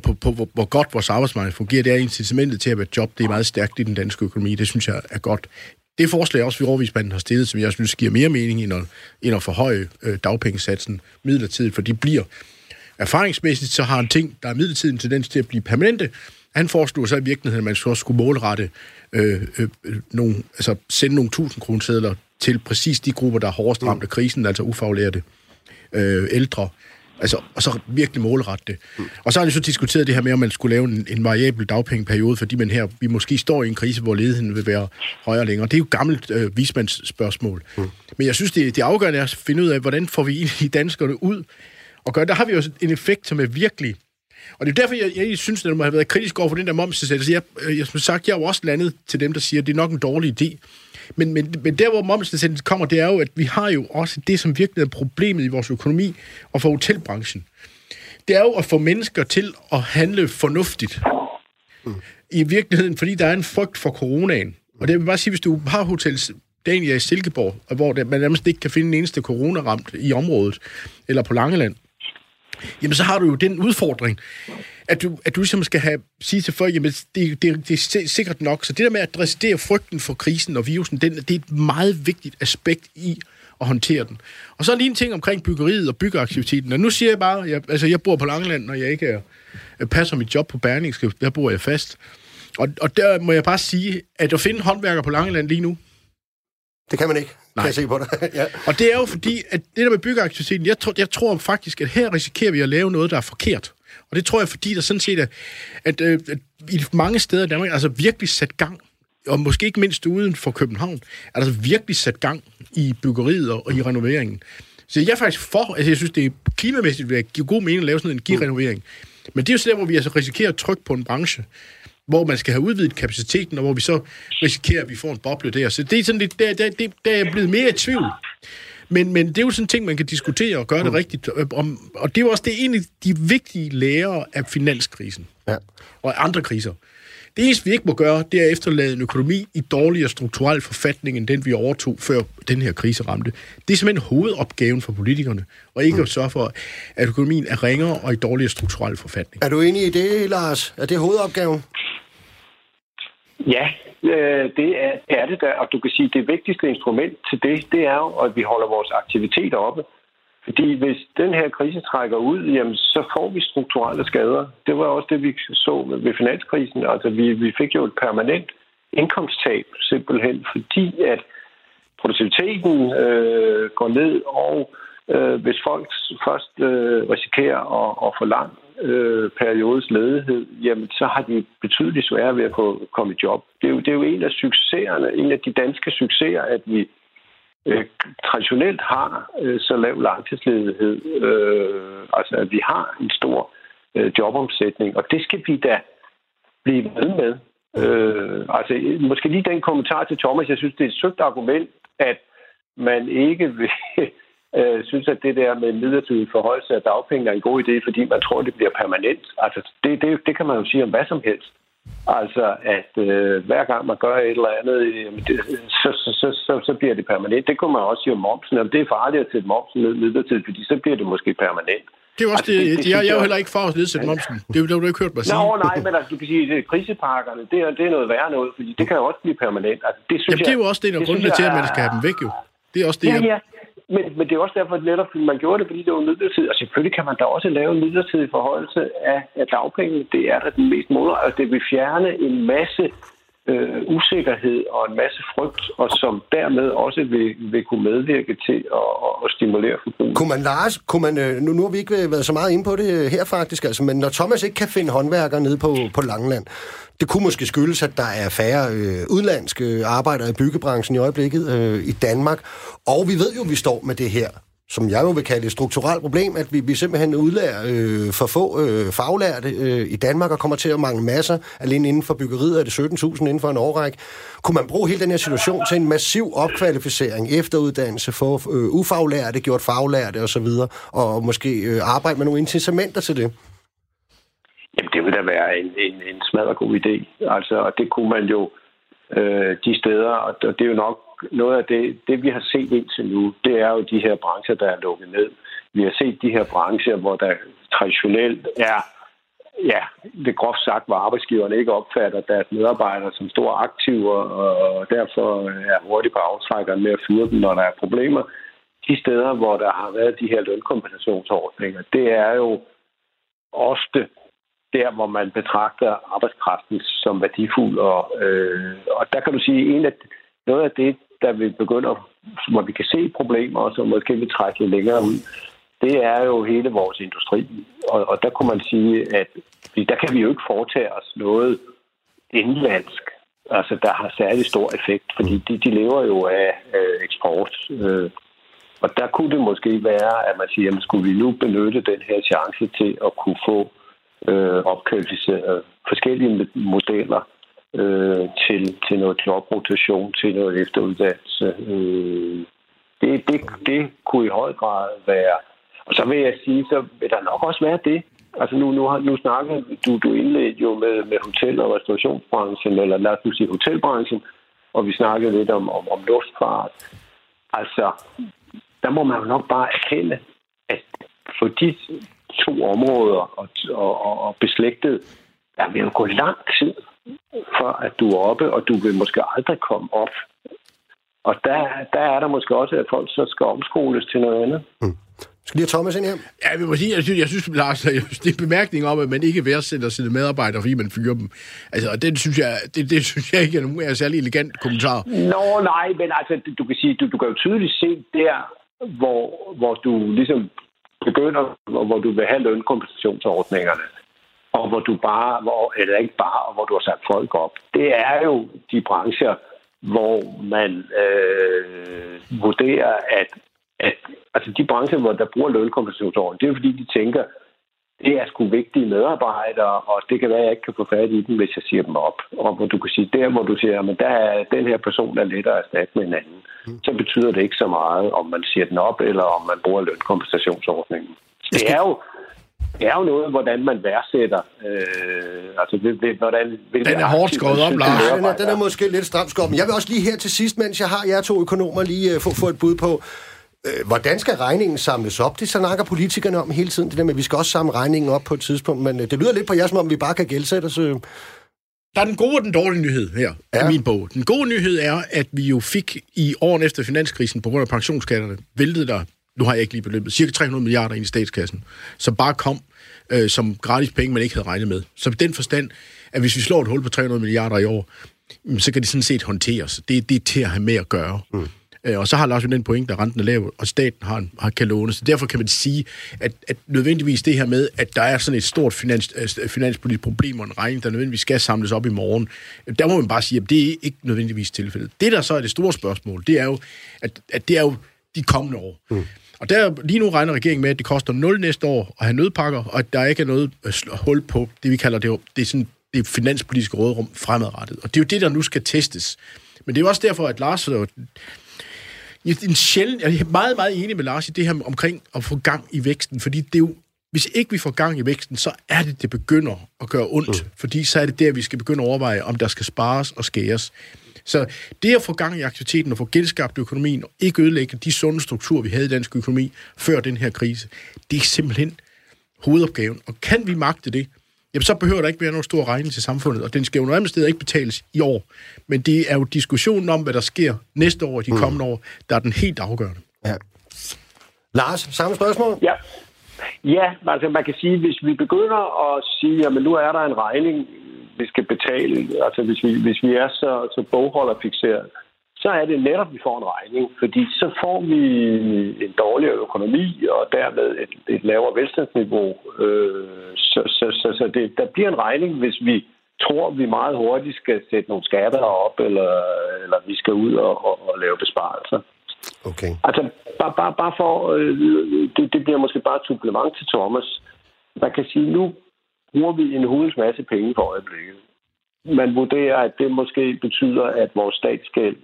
[SPEAKER 4] på, på hvor, hvor godt vores arbejdsmarked fungerer, det er incitamentet til at være job, det er meget stærkt i den danske økonomi, det synes jeg er godt. Det forslag også, vi overvismanden har stillet, som jeg synes giver mere mening end at, end at forhøje øh, dagpengesatsen midlertidigt, for de bliver erfaringsmæssigt, så har en ting, der er midlertidig tendens til at blive permanente. Han foreslog så i virkeligheden, at man så skulle målrette øh, øh, nogle, altså sende nogle tusind kronesedler til præcis de grupper, der er hårdest ramt af krisen, altså ufaglærte øh, ældre, Altså, og så virkelig målrette det. Mm. Og så har de så diskuteret det her med, om man skulle lave en, en variabel dagpengeperiode, fordi man her, vi måske står i en krise, hvor ledigheden vil være højere længere. Det er jo et gammelt øh, vismandsspørgsmål. Mm. Men jeg synes, det, det afgørende er at finde ud af, hvordan får vi i danskerne ud at gøre. Der har vi jo en effekt, som er virkelig... Og det er derfor, jeg, jeg synes, at må have været kritisk over for den der momsnedsættelse. Jeg, jeg, som sagt, jeg er jo også landet til dem, der siger, at det er nok en dårlig idé. Men, men, men der, hvor momsnedsættelsen kommer, det er jo, at vi har jo også det, som virkelig er problemet i vores økonomi og for hotelbranchen. Det er jo at få mennesker til at handle fornuftigt. Mm. I virkeligheden, fordi der er en frygt for coronaen. Og det vil bare sige, hvis du har hotels Dania i Silkeborg, hvor man nærmest ikke kan finde en eneste corona-ramt i området, eller på Langeland, jamen så har du jo den udfordring, at du, at du ligesom skal have, sige til folk, jamen det, det, det er sikkert nok. Så det der med at adressere frygten for krisen og virusen, den, det er et meget vigtigt aspekt i at håndtere den. Og så lige en ting omkring byggeriet og byggeaktiviteten. Og nu siger jeg bare, jeg, altså jeg bor på Langeland, når jeg ikke er, jeg passer mit job på Berlingske, der bor jeg fast. Og, og der må jeg bare sige, at at finde håndværker på Langeland lige nu,
[SPEAKER 1] det kan man ikke. Nej. Kan jeg se på dig.
[SPEAKER 4] ja. Og det er jo fordi, at det der med byggeaktiviteten, jeg tror, jeg tror faktisk, at her risikerer vi at lave noget, der er forkert. Og det tror jeg, fordi der sådan set er, at, at, at i mange steder i Danmark, altså virkelig sat gang, og måske ikke mindst uden for København, er der altså virkelig sat gang i byggeriet og, og i renoveringen. Så jeg er faktisk for, altså jeg synes, det er klimamæssigt vil give god mening at lave sådan en energirenovering. Men det er jo så der, hvor vi altså risikerer at trykke på en branche, hvor man skal have udvidet kapaciteten, og hvor vi så risikerer, at vi får en boble der. Så det er sådan lidt, der, der, der, der er jeg blevet mere i tvivl. Men, men det er jo sådan en ting, man kan diskutere og gøre det mm. rigtigt. Om, og det er jo også det er en af de vigtige lærer af finanskrisen. Ja. Og andre kriser. Det eneste, vi ikke må gøre, det er at efterlade en økonomi i dårligere strukturel forfatning, end den vi overtog, før den her krise ramte. Det er simpelthen hovedopgaven for politikerne, og ikke mm. at sørge for, at økonomien er ringere og i dårligere strukturel forfatning.
[SPEAKER 1] Er du enig i det, Lars? Er det hovedopgaven?
[SPEAKER 3] Ja, øh, det er, er det der, og du kan sige, at det vigtigste instrument til det, det er jo, at vi holder vores aktiviteter oppe. Fordi hvis den her krise trækker ud, jamen, så får vi strukturelle skader. Det var også det, vi så ved finanskrisen. Altså, vi, vi fik jo et permanent indkomsttab, simpelthen fordi, at produktiviteten øh, går ned, og øh, hvis folk først øh, risikerer at, at få langt øh, periodes ledighed, jamen så har de betydeligt sværere ved at få komme i job. Det er, jo, det er jo en af succeserne, en af de danske succeser, at vi øh, traditionelt har øh, så lav langtidsledighed. Øh, altså at vi har en stor øh, jobomsætning, og det skal vi da blive ved med. Øh, altså måske lige den kommentar til Thomas, jeg synes, det er et søgt argument, at man ikke vil øh, synes, at det der med midlertidig forholdelse af dagpenge er en god idé, fordi man tror, det bliver permanent. Altså, det, det, det kan man jo sige om hvad som helst. Altså, at øh, hver gang man gør et eller andet, jamen det, så, så, så, så, så bliver det permanent. Det kunne man også sige om momsen. Jamen, det er farligt at sætte momsen ned midlertidigt, fordi så bliver det måske permanent.
[SPEAKER 4] Det er også altså, det, det, det, jeg, jeg er jo heller ikke for at nedsætte momsen. Det, det har du ikke hørt mig sige.
[SPEAKER 3] Nå, nej, men altså, du kan sige, at krisepakkerne, det er, det er noget værre noget, fordi det kan jo også blive permanent. Altså, det, synes
[SPEAKER 4] Jamen, det er jo også det, der er grunden til, at man skal have dem væk, jo. Det er også det,
[SPEAKER 3] ja,
[SPEAKER 4] jeg...
[SPEAKER 3] ja. Men, men det er også derfor, at netop man gjorde det, fordi det var midlertidigt. Og selvfølgelig kan man da også lave en midlertidig forholdelse af, af dagpengene. Det er da den mest mål. Altså, det vil fjerne en masse øh, usikkerhed og en masse frygt, og som dermed også vil, vil kunne medvirke til at, at stimulere forbruget.
[SPEAKER 1] Kunne man, Lars, kunne man, øh, nu, nu har vi ikke været så meget inde på det øh, her faktisk, altså, men når Thomas ikke kan finde håndværkere nede på, på Langeland, det kunne måske skyldes, at der er færre øh, udlandske arbejdere i byggebranchen i øjeblikket øh, i Danmark, og vi ved jo, at vi står med det her som jeg jo vil kalde et strukturelt problem, at vi, vi simpelthen udlærer øh, for få øh, faglærte øh, i Danmark og kommer til at mangle masser. Alene inden for byggeriet er det 17.000 inden for en årrække. Kunne man bruge hele den her situation til en massiv opkvalificering, efteruddannelse for øh, ufaglærte, gjort faglærte osv., og, og måske øh, arbejde med nogle incitamenter til det?
[SPEAKER 3] Jamen, det ville da være en, en, en smadret god idé. Altså, og det kunne man jo øh, de steder, og det er jo nok noget af det, det, vi har set indtil nu, det er jo de her brancher, der er lukket ned. Vi har set de her brancher, hvor der traditionelt er, ja, det groft sagt, hvor arbejdsgiverne ikke opfatter deres medarbejdere som store aktiver, og derfor er hurtigt på aftrækkeren med at fyre dem, når der er problemer. De steder, hvor der har været de her lønkompensationsordninger, det er jo ofte der, hvor man betragter arbejdskraften som værdifuld. Og, øh, og der kan du sige, en af, noget af det, der vi begynder, hvor vi kan se problemer, og som måske vil trække lidt længere ud, det er jo hele vores industri. Og, og der kunne man sige, at der kan vi jo ikke foretage os noget indlandsk, altså der har særlig stor effekt, fordi de, de lever jo af øh, eksport. Øh, og der kunne det måske være, at man siger, jamen, skulle vi nu benytte den her chance til at kunne få øh, opkvalificeret forskellige modeller øh, til, til noget jobrotation, til noget efteruddannelse. Øh, det, det, det kunne i høj grad være. Og så vil jeg sige, så vil der nok også være det. Altså nu, nu, nu snakker du, du indledte jo med, med hotel- og restaurationsbranchen, eller lad os sige hotelbranchen, og vi snakkede lidt om, om, om luftfart. Altså, der må man jo nok bare erkende, at for de to områder og, og, og beslægtet, der vil jo gå lang tid for at du er oppe, og du vil måske aldrig komme op. Og der, der er der måske også, at folk så skal omskoles til noget andet.
[SPEAKER 1] Mm. Skal lige have Thomas ind her?
[SPEAKER 4] Ja, jeg vil sige, jeg synes, jeg synes Lars, jeg synes, det er bemærkning om, at man ikke værdsætter sine medarbejdere, fordi man fyrer dem. Altså, og det synes jeg, det, det synes jeg ikke er nogen særlig elegant kommentar.
[SPEAKER 3] Nå, nej, men altså, du kan sige, du, du kan jo tydeligt se der, hvor, hvor du ligesom begynder, hvor du vil have lønkompensationsordningerne og hvor du bare, hvor, eller ikke bare, og hvor du har sat folk op. Det er jo de brancher, hvor man øh, vurderer, at, at altså de brancher, hvor der bruger lønkompensationsordning, det er fordi, de tænker, det er sgu vigtige medarbejdere, og det kan være, at jeg ikke kan få fat i dem, hvis jeg siger dem op. Og hvor du kan sige, der hvor du siger, at der er, den her person er lettere at erstatte med en anden, mm. så betyder det ikke så meget, om man siger den op, eller om man bruger lønkompensationsordningen. Det er jo, det er jo noget, hvordan man værdsætter. Øh, altså, hvordan,
[SPEAKER 4] den er hårdt skåret op, Lars.
[SPEAKER 1] Den, er, den er måske lidt stramt skåret. Men jeg vil også lige her til sidst, mens jeg har jer to økonomer, lige uh, få, få et bud på, uh, hvordan skal regningen samles op? Det snakker politikerne om hele tiden, det der med, at vi skal også samle regningen op på et tidspunkt. Men uh, det lyder lidt på jer, som om vi bare kan gældsætte os. Uh.
[SPEAKER 4] Der er den gode og den dårlige nyhed her ja. i min bog. Den gode nyhed er, at vi jo fik i åren efter finanskrisen, på grund af pensionskatterne, væltede der nu har jeg ikke lige beløbet, cirka 300 milliarder ind i statskassen, som bare kom øh, som gratis penge, man ikke havde regnet med. Så i den forstand, at hvis vi slår et hul på 300 milliarder i år, så kan det sådan set håndteres. Det, det er til at have med at gøre. Mm. Øh, og så har Lars jo den point, at renten er lav, og staten har, har kan låne. Så derfor kan man sige, at, at nødvendigvis det her med, at der er sådan et stort finans, øh, finanspolitisk problem og en regning, der nødvendigvis skal samles op i morgen, der må man bare sige, at det er ikke nødvendigvis tilfældet. Det, der så er det store spørgsmål, det er jo, at, at det er jo de kommende år. Mm. Og der, lige nu regner regeringen med, at det koster 0 næste år at have nødpakker, og at der ikke er noget øh, hul på det, vi kalder det, det er sådan det finanspolitiske rådrum fremadrettet. Og det er jo det, der nu skal testes. Men det er jo også derfor, at Lars... En sjældent, jeg er meget, meget enig med Lars i det her omkring at få gang i væksten, fordi det er jo, hvis ikke vi får gang i væksten, så er det, det begynder at gøre ondt, mm. fordi så er det der, vi skal begynde at overveje, om der skal spares og skæres. Så det at få gang i aktiviteten og få genskabt økonomien og ikke ødelægge de sunde strukturer, vi havde i dansk økonomi før den her krise, det er simpelthen hovedopgaven. Og kan vi magte det, jamen så behøver der ikke være nogen stor regning til samfundet, og den skal jo noget andet sted ikke betales i år. Men det er jo diskussionen om, hvad der sker næste år og de mm. kommende år, der er den helt afgørende.
[SPEAKER 1] Ja. Lars, samme spørgsmål?
[SPEAKER 3] Ja. Ja, altså man kan sige, hvis vi begynder at sige, at nu er der en regning, vi skal betale, altså hvis vi, hvis vi er så, så bogholderfixeret, så er det netop, at vi får en regning, fordi så får vi en dårligere økonomi og dermed et, et lavere velstandsniveau. Øh, så så, så, så det, der bliver en regning, hvis vi tror, at vi meget hurtigt skal sætte nogle skatter op, eller, eller vi skal ud og, og, og lave besparelser.
[SPEAKER 1] Okay.
[SPEAKER 3] Altså, bare, bare, bare for... Øh, det, det bliver måske bare et supplement til Thomas. Man kan sige, nu bruger vi en hulens masse penge for øjeblikket. Man vurderer, at det måske betyder, at vores statsgæld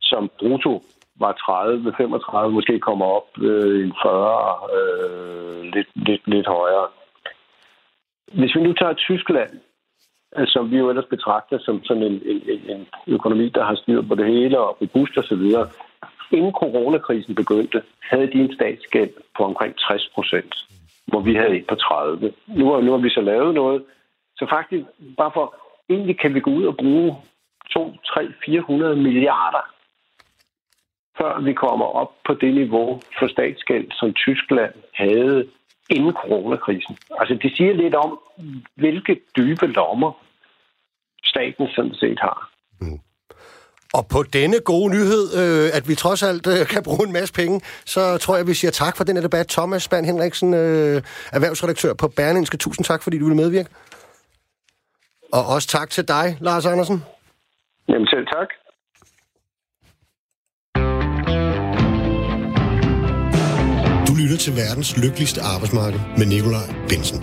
[SPEAKER 3] som brutto var 30, 35, måske kommer op øh, en 40, øh, lidt, lidt, lidt højere. Hvis vi nu tager Tyskland, øh, som vi jo ellers betragter som sådan en, en, en økonomi, der har styr på det hele og robust osv., inden coronakrisen begyndte, havde de en statsgæld på omkring 60 procent, hvor vi havde et på 30. Nu har, nu har vi så lavet noget. Så faktisk, bare for, egentlig kan vi gå ud og bruge 2, 3, 400 milliarder før vi kommer op på det niveau for statsgæld, som Tyskland havde inden coronakrisen. Altså, det siger lidt om, hvilke dybe lommer staten sådan set har. Mm.
[SPEAKER 1] Og på denne gode nyhed, øh, at vi trods alt øh, kan bruge en masse penge, så tror jeg, vi siger tak for den debat. Thomas Spand Henriksen, øh, erhvervsredaktør på Berlingske. Tusind tak, fordi du ville medvirke. Og også tak til dig, Lars Andersen.
[SPEAKER 3] Jamen selv tak.
[SPEAKER 1] lytter til verdens lykkeligste arbejdsmarked med Nikolaj Bensen.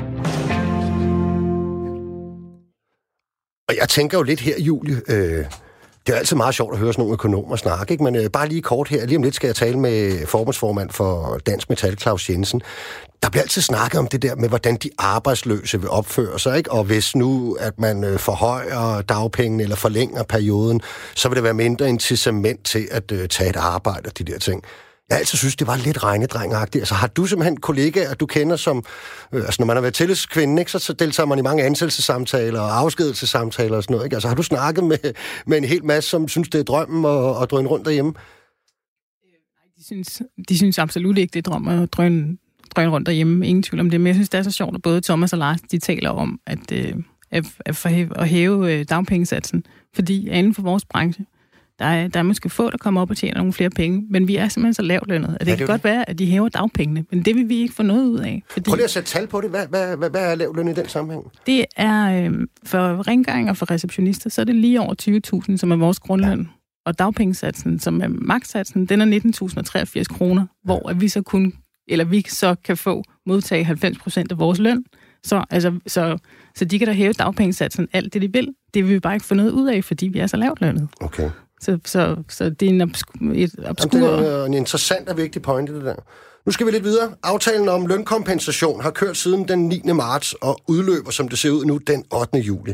[SPEAKER 1] Og jeg tænker jo lidt her, Julie, øh, det er altid meget sjovt at høre sådan nogle økonomer snakke, ikke? men øh, bare lige kort her. Lige om lidt skal jeg tale med formandsformand for Dansk Metal, Claus Jensen. Der bliver altid snakket om det der med, hvordan de arbejdsløse vil opføre sig, ikke? og hvis nu, at man øh, forhøjer dagpengene eller forlænger perioden, så vil det være mindre incitament til at øh, tage et arbejde og de der ting jeg altid synes, det var lidt regnedrengagtigt. Altså, har du simpelthen kollegaer, du kender som... Øh, altså, når man har været tillidskvinde, ikke, så deltager man i mange ansættelsessamtaler og afskedelsesamtaler og sådan noget. Ikke? Altså, har du snakket med, med en hel masse, som synes, det er drømmen at, at drøne rundt derhjemme?
[SPEAKER 2] Øh, de synes, de synes absolut ikke, det er drøm at drøne, drøne rundt derhjemme. Ingen tvivl om det. Men jeg synes, det er så sjovt, at både Thomas og Lars, de taler om at, øh, at, at, at hæve øh, dagpengesatsen. Fordi inden for vores branche, der er, der er måske få, der kommer op og tjener nogle flere penge, men vi er simpelthen så lavt lønnet, at det ja, kan det godt være, at de hæver dagpengene, men det vil vi ikke få noget ud af.
[SPEAKER 1] Fordi Prøv lige at sætte tal på det. Hvad, hvad, hvad, hvad er lavt løn i den sammenhæng?
[SPEAKER 2] Det er øh, for rengøring og for receptionister, så er det lige over 20.000, som er vores grundløn. Ja. Og dagpengesatsen, som er makssatsen, den er 19.083 kroner, hvor at vi så kun, eller vi så kan få modtage 90 procent af vores løn. Så, altså, så, så de kan da hæve dagpengesatsen alt det, de vil. Det vil vi bare ikke få noget ud af, fordi vi er så lavt lønnet.
[SPEAKER 1] Okay.
[SPEAKER 2] Så, så, så det er en obskur, et obskur...
[SPEAKER 1] Jamen, det er en interessant og vigtig pointe, det der. Nu skal vi lidt videre. Aftalen om lønkompensation har kørt siden den 9. marts og udløber, som det ser ud nu, den 8. juli.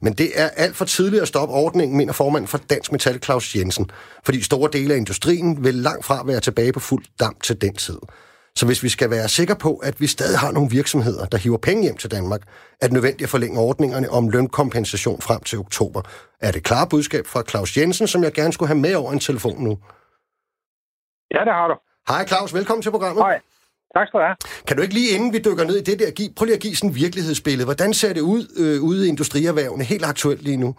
[SPEAKER 1] Men det er alt for tidligt at stoppe ordningen, mener formanden for Dansk Metal Claus Jensen, fordi store dele af industrien vil langt fra være tilbage på fuld damp til den tid. Så hvis vi skal være sikre på, at vi stadig har nogle virksomheder, der hiver penge hjem til Danmark, er det nødvendigt at forlænge ordningerne om lønkompensation frem til oktober. Er det klare budskab fra Claus Jensen, som jeg gerne skulle have med over en telefon nu?
[SPEAKER 5] Ja, det har du.
[SPEAKER 1] Hej Claus, velkommen til programmet.
[SPEAKER 5] Hej. Tak skal du have.
[SPEAKER 1] Kan du ikke lige inden vi dykker ned i det der, give, prøv lige at give sådan et virkelighedsbillede. Hvordan ser det ud øh, ude i industrierhvervene helt aktuelt lige nu?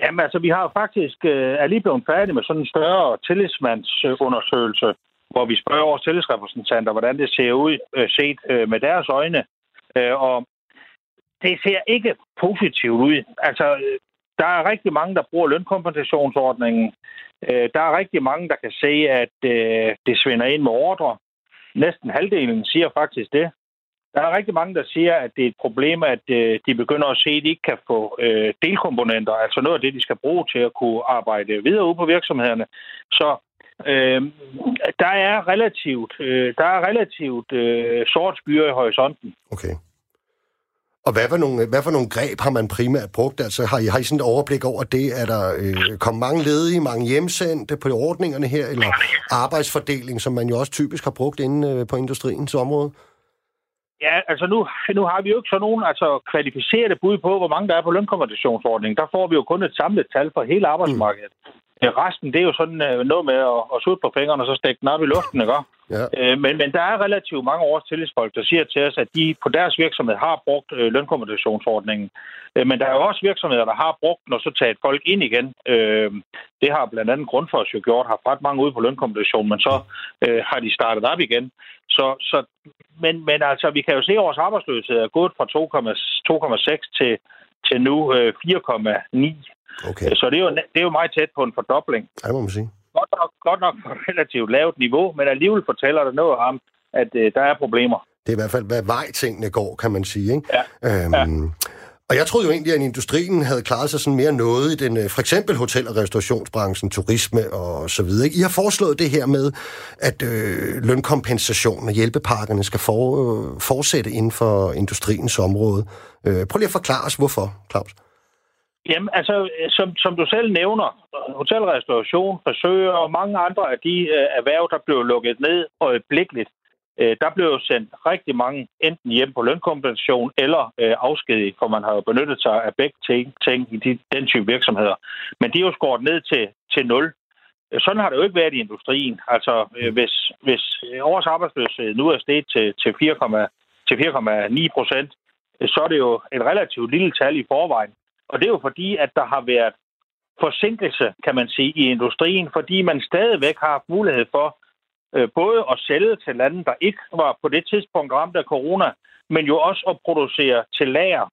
[SPEAKER 5] Jamen altså, vi har jo faktisk øh, er lige blevet færdige med sådan en større tillidsmandsundersøgelse, hvor vi spørger vores tillidsrepræsentanter, hvordan det ser ud øh, set øh, med deres øjne. Øh, og det ser ikke positivt ud. Altså, der er rigtig mange, der bruger lønkompensationsordningen. Øh, der er rigtig mange, der kan se, at øh, det svinder ind med ordre. Næsten halvdelen siger faktisk det. Der er rigtig mange, der siger, at det er et problem, at øh, de begynder at se, at de ikke kan få øh, delkomponenter, altså noget af det, de skal bruge til at kunne arbejde videre ude på virksomhederne. Så Øh, der er relativt, øh, der er relativt øh, sort skyer i horisonten.
[SPEAKER 1] Okay. Og hvad for, nogle, hvad for nogle greb har man primært brugt? Altså har I, har I sådan et overblik over det? Er der øh, kommet mange ledige, mange hjemsendte på ordningerne her, eller arbejdsfordeling, som man jo også typisk har brugt inde øh, på industriens område?
[SPEAKER 5] Ja, altså nu, nu har vi jo ikke så nogen altså, kvalificerede bud på, hvor mange der er på lønkompensationsordningen. Der får vi jo kun et samlet tal for hele arbejdsmarkedet. Mm. Resten, det er jo sådan uh, noget med at, at sutte på fingrene og så stikke den op i luften, ikke?
[SPEAKER 1] Ja.
[SPEAKER 5] Uh, men, men der er relativt mange års tillidsfolk, der siger til os, at de på deres virksomhed har brugt uh, lønkompensationsordningen. Uh, men der er jo også virksomheder, der har brugt den og så taget folk ind igen. Uh, det har blandt andet Grundfos jo gjort, har ret mange ude på lønkompensation, men så uh, har de startet op igen. Så, så, men, men altså, vi kan jo se, at vores arbejdsløshed er gået fra 2,6 til, til nu uh, 4,9
[SPEAKER 1] Okay,
[SPEAKER 5] så det er, jo, det er jo meget tæt på en fordobling.
[SPEAKER 1] ja, det må man sige.
[SPEAKER 5] Godt nok, godt nok på relativt lavt niveau, men alligevel fortæller det noget om, at øh, der er problemer.
[SPEAKER 1] Det er i hvert fald, hvad vej tingene går, kan man sige. Ikke?
[SPEAKER 5] Ja.
[SPEAKER 1] Øhm, Og jeg troede jo egentlig, at industrien havde klaret sig sådan mere noget i den, øh, for eksempel hotel- og restaurationsbranchen, turisme og så videre. ikke? I har foreslået det her med, at øh, lønkompensationen og hjælpepakkerne skal for, øh, fortsætte inden for industriens område. Øh, prøv lige at forklare os, hvorfor, Claus.
[SPEAKER 5] Jamen, altså, øh, som, som du selv nævner, hotelrestauration, frisører og mange andre af de øh, erhverv, der blev lukket ned øjeblikkeligt, øh, der blev jo sendt rigtig mange enten hjem på lønkompensation eller øh, afskedigt, for man har jo benyttet sig af begge ting, ting i de, den type virksomheder. Men de er jo skåret ned til, til nul. Sådan har det jo ikke været i industrien. Altså, øh, hvis, hvis års arbejdsløshed nu er steget til, til 4,9 til 4,9 procent, så er det jo et relativt lille tal i forvejen. Og det er jo fordi, at der har været forsinkelse, kan man sige, i industrien, fordi man stadigvæk har haft mulighed for øh, både at sælge til lande, der ikke var på det tidspunkt ramt af corona, men jo også at producere til lager.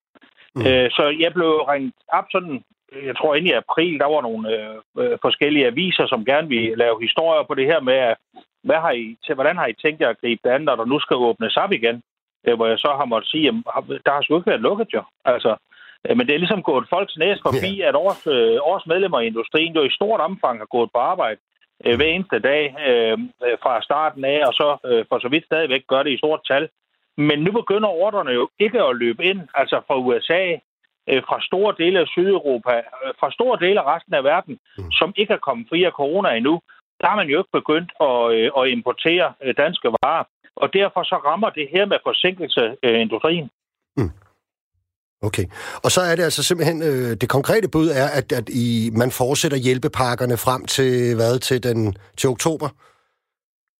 [SPEAKER 5] Mm. Øh, så jeg blev ringet op sådan, jeg tror inde i april, der var nogle øh, øh, forskellige aviser, som gerne ville lave historier på det her med, hvad har I, til, hvordan har I tænkt jer at gribe det andet, når der nu skal åbnes op igen? Øh, hvor jeg så har måttet sige, at der har sgu ikke været lukket jo. Altså, men det er ligesom gået folks næse forbi, yeah. at års, øh, års medlemmer i industrien jo i stort omfang har gået på arbejde øh, hver eneste dag øh, fra starten af, og så øh, for så vidt stadigvæk gør det i stort tal. Men nu begynder ordrene jo ikke at løbe ind, altså fra USA, øh, fra store dele af Sydeuropa, øh, fra store dele af resten af verden, mm. som ikke er kommet fri af corona endnu. Der har man jo ikke begyndt at, øh, at importere øh, danske varer, og derfor så rammer det her med forsinkelse øh, industrien.
[SPEAKER 1] Mm. Okay. Og så er det altså simpelthen, øh, det konkrete bud er, at, at I, man fortsætter hjælpepakkerne frem til, hvad, til, den, til oktober?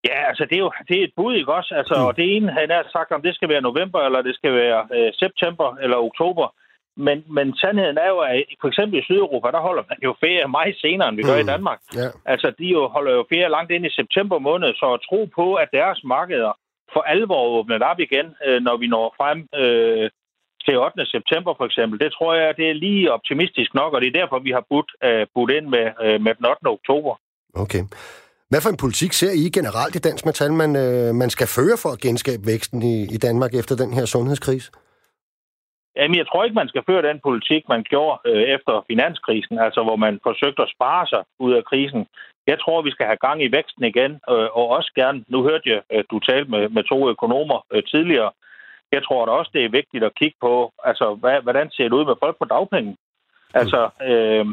[SPEAKER 5] Ja, altså det er jo det er et bud, ikke også? Altså, mm. Og det ene, han har sagt, om det skal være november, eller det skal være øh, september eller oktober. Men, men sandheden er jo, at for eksempel i Sydeuropa, der holder man jo ferie meget senere, end vi mm. gør i hmm. Danmark.
[SPEAKER 1] Yeah.
[SPEAKER 5] Altså, de jo holder jo ferie langt ind i september måned, så at tro på, at deres markeder for alvor åbnet op igen, øh, når vi når frem øh, til 8. september for eksempel, det tror jeg, det er lige optimistisk nok, og det er derfor, vi har budt, uh, budt ind med, uh, med den 8. oktober.
[SPEAKER 1] Okay. Hvad for en politik ser I generelt i Dansk Metal, man, øh, man skal føre for at genskabe væksten i, i Danmark efter den her sundhedskrise?
[SPEAKER 5] Jamen, jeg tror ikke, man skal føre den politik, man gjorde øh, efter finanskrisen, altså hvor man forsøgte at spare sig ud af krisen. Jeg tror, vi skal have gang i væksten igen, øh, og også gerne, nu hørte jeg, at du talte med, med to økonomer øh, tidligere, jeg tror da også, det er vigtigt at kigge på, altså, hvad, hvordan ser det ud med folk på dagpenge? Altså, øh,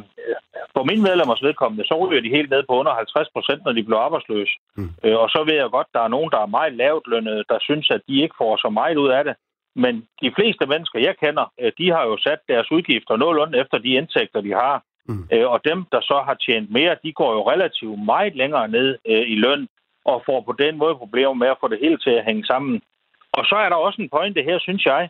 [SPEAKER 5] for min medlemmers vedkommende, så ryger de helt ned på under 50 procent, når de bliver arbejdsløse. Mm. Øh, og så ved jeg godt, der er nogen, der er meget lavt lønnet, der synes, at de ikke får så meget ud af det. Men de fleste mennesker, jeg kender, øh, de har jo sat deres udgifter nogenlunde efter de indtægter, de har. Mm. Øh, og dem, der så har tjent mere, de går jo relativt meget længere ned øh, i løn og får på den måde problemer med at få det hele til at hænge sammen. Og så er der også en pointe her, synes jeg.